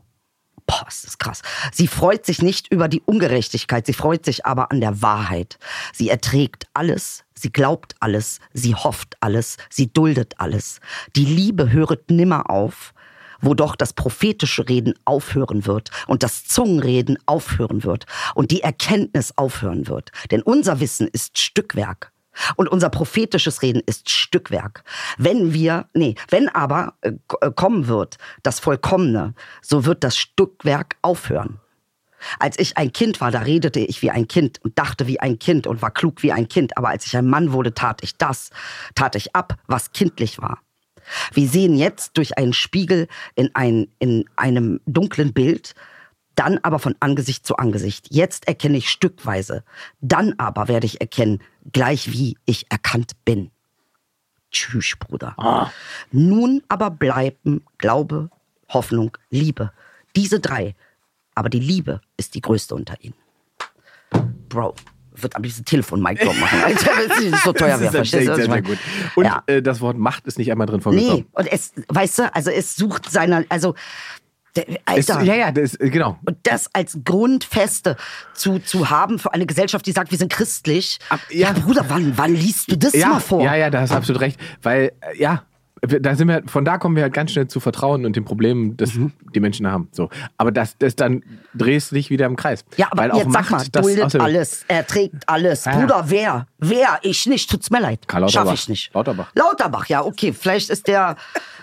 Boah, ist das krass. Sie freut sich nicht über die Ungerechtigkeit, sie freut sich aber an der Wahrheit. Sie erträgt alles, sie glaubt alles, sie hofft alles, sie duldet alles. Die Liebe höret nimmer auf, wo doch das prophetische Reden aufhören wird und das Zungenreden aufhören wird und die Erkenntnis aufhören wird. Denn unser Wissen ist Stückwerk. Und unser prophetisches Reden ist Stückwerk. Wenn wir, nee, wenn aber äh, äh, kommen wird das Vollkommene, so wird das Stückwerk aufhören. Als ich ein Kind war, da redete ich wie ein Kind und dachte wie ein Kind und war klug wie ein Kind. Aber als ich ein Mann wurde, tat ich das, tat ich ab, was kindlich war. Wir sehen jetzt durch einen Spiegel in, ein, in einem dunklen Bild, dann aber von Angesicht zu Angesicht. Jetzt erkenne ich stückweise, dann aber werde ich erkennen, gleich wie ich erkannt bin. Tschüss, Bruder. Nun aber bleiben Glaube, Hoffnung, Liebe. Diese drei. Aber die Liebe ist die größte unter ihnen. Bro, wird am liebsten Telefon-Mic Drop machen. Alter, wenn es nicht so teuer wäre. Verstehst du, sehr, sehr gut. Und Ja. äh, das Wort Macht ist nicht einmal drin vorgekommen. Nee, und es, weißt du, also es sucht seiner, also, der, Es, Alter. ja, ja, das, äh, genau. Und das als Grundfeste zu, zu haben für eine Gesellschaft, die sagt, wir sind christlich. Ab- ja. ja. Bruder, wann, wann liest du das ja, mal vor? Ja, ja, da hast du absolut recht. Weil, äh, ja, da sind wir, von da kommen wir halt ganz schnell zu Vertrauen und den Problemen, das Mhm. die Menschen haben. So. Aber das, das dann drehst du dich wieder im Kreis. Ja, aber Weil auch jetzt Macht, sag mal, das duldet außer- alles, er trägt alles. Ja. Bruder, wer? Wer? Ich nicht, tut's mir leid. Karl Lauterbach. Schaff ich nicht. Lauterbach. Lauterbach, ja, okay. Vielleicht ist der.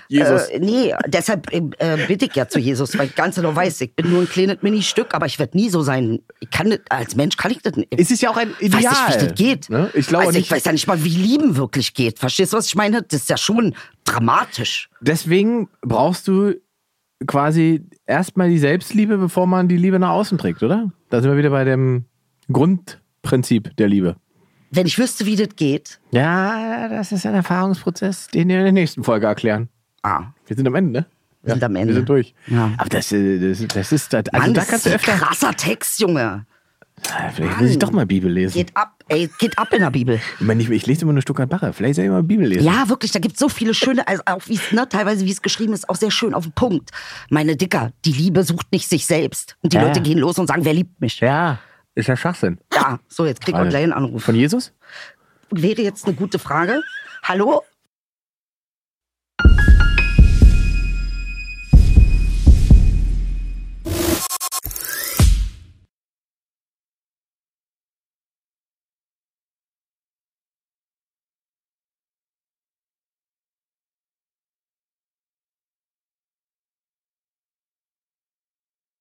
Jesus. Äh, nee, deshalb äh, äh, bitte ich ja zu Jesus, weil ich ganz genau weiß, ich bin nur ein kleines Mini-Stück, aber ich werde nie so sein. Ich kann nicht, als Mensch kann ich das nicht. Es ist ja auch ein Ich Ideal. weiß nicht, wie das geht. Ne? Ich glaube also, nicht. ich weiß ja nicht mal, wie Lieben wirklich geht. Verstehst du, was ich meine? Das ist ja schon dramatisch. Deswegen brauchst du quasi erstmal die Selbstliebe, bevor man die Liebe nach außen trägt, oder? Da sind wir wieder bei dem Grundprinzip der Liebe. Wenn ich wüsste, wie das geht. Ja, das ist ein Erfahrungsprozess, den wir in der nächsten Folge erklären. Ah, Wir sind am Ende, ne? Wir sind am Ende. Wir sind durch. Ja. Aber das, äh, das, das ist das. Also Mann, da das kannst ist du ein öfter. krasser Text, Junge. Vielleicht muss ich doch mal Bibel lesen. Geht ab, ey, geht ab in der Bibel. Ich, meine, ich, ich lese immer nur Stuttgart Bacher. Vielleicht soll ich mal Bibel lesen. Ja, wirklich, da gibt es so viele schöne, also auch wie es, ne, teilweise wie es geschrieben ist, auch sehr schön auf den Punkt. Meine Dicker, die Liebe sucht nicht sich selbst. Und die Ja. Leute gehen los und sagen, wer liebt mich? Ja, ist ja Schwachsinn. Ja, so, jetzt kriegt man gleich einen Anruf. Von Jesus? Wäre jetzt eine gute Frage. Hallo?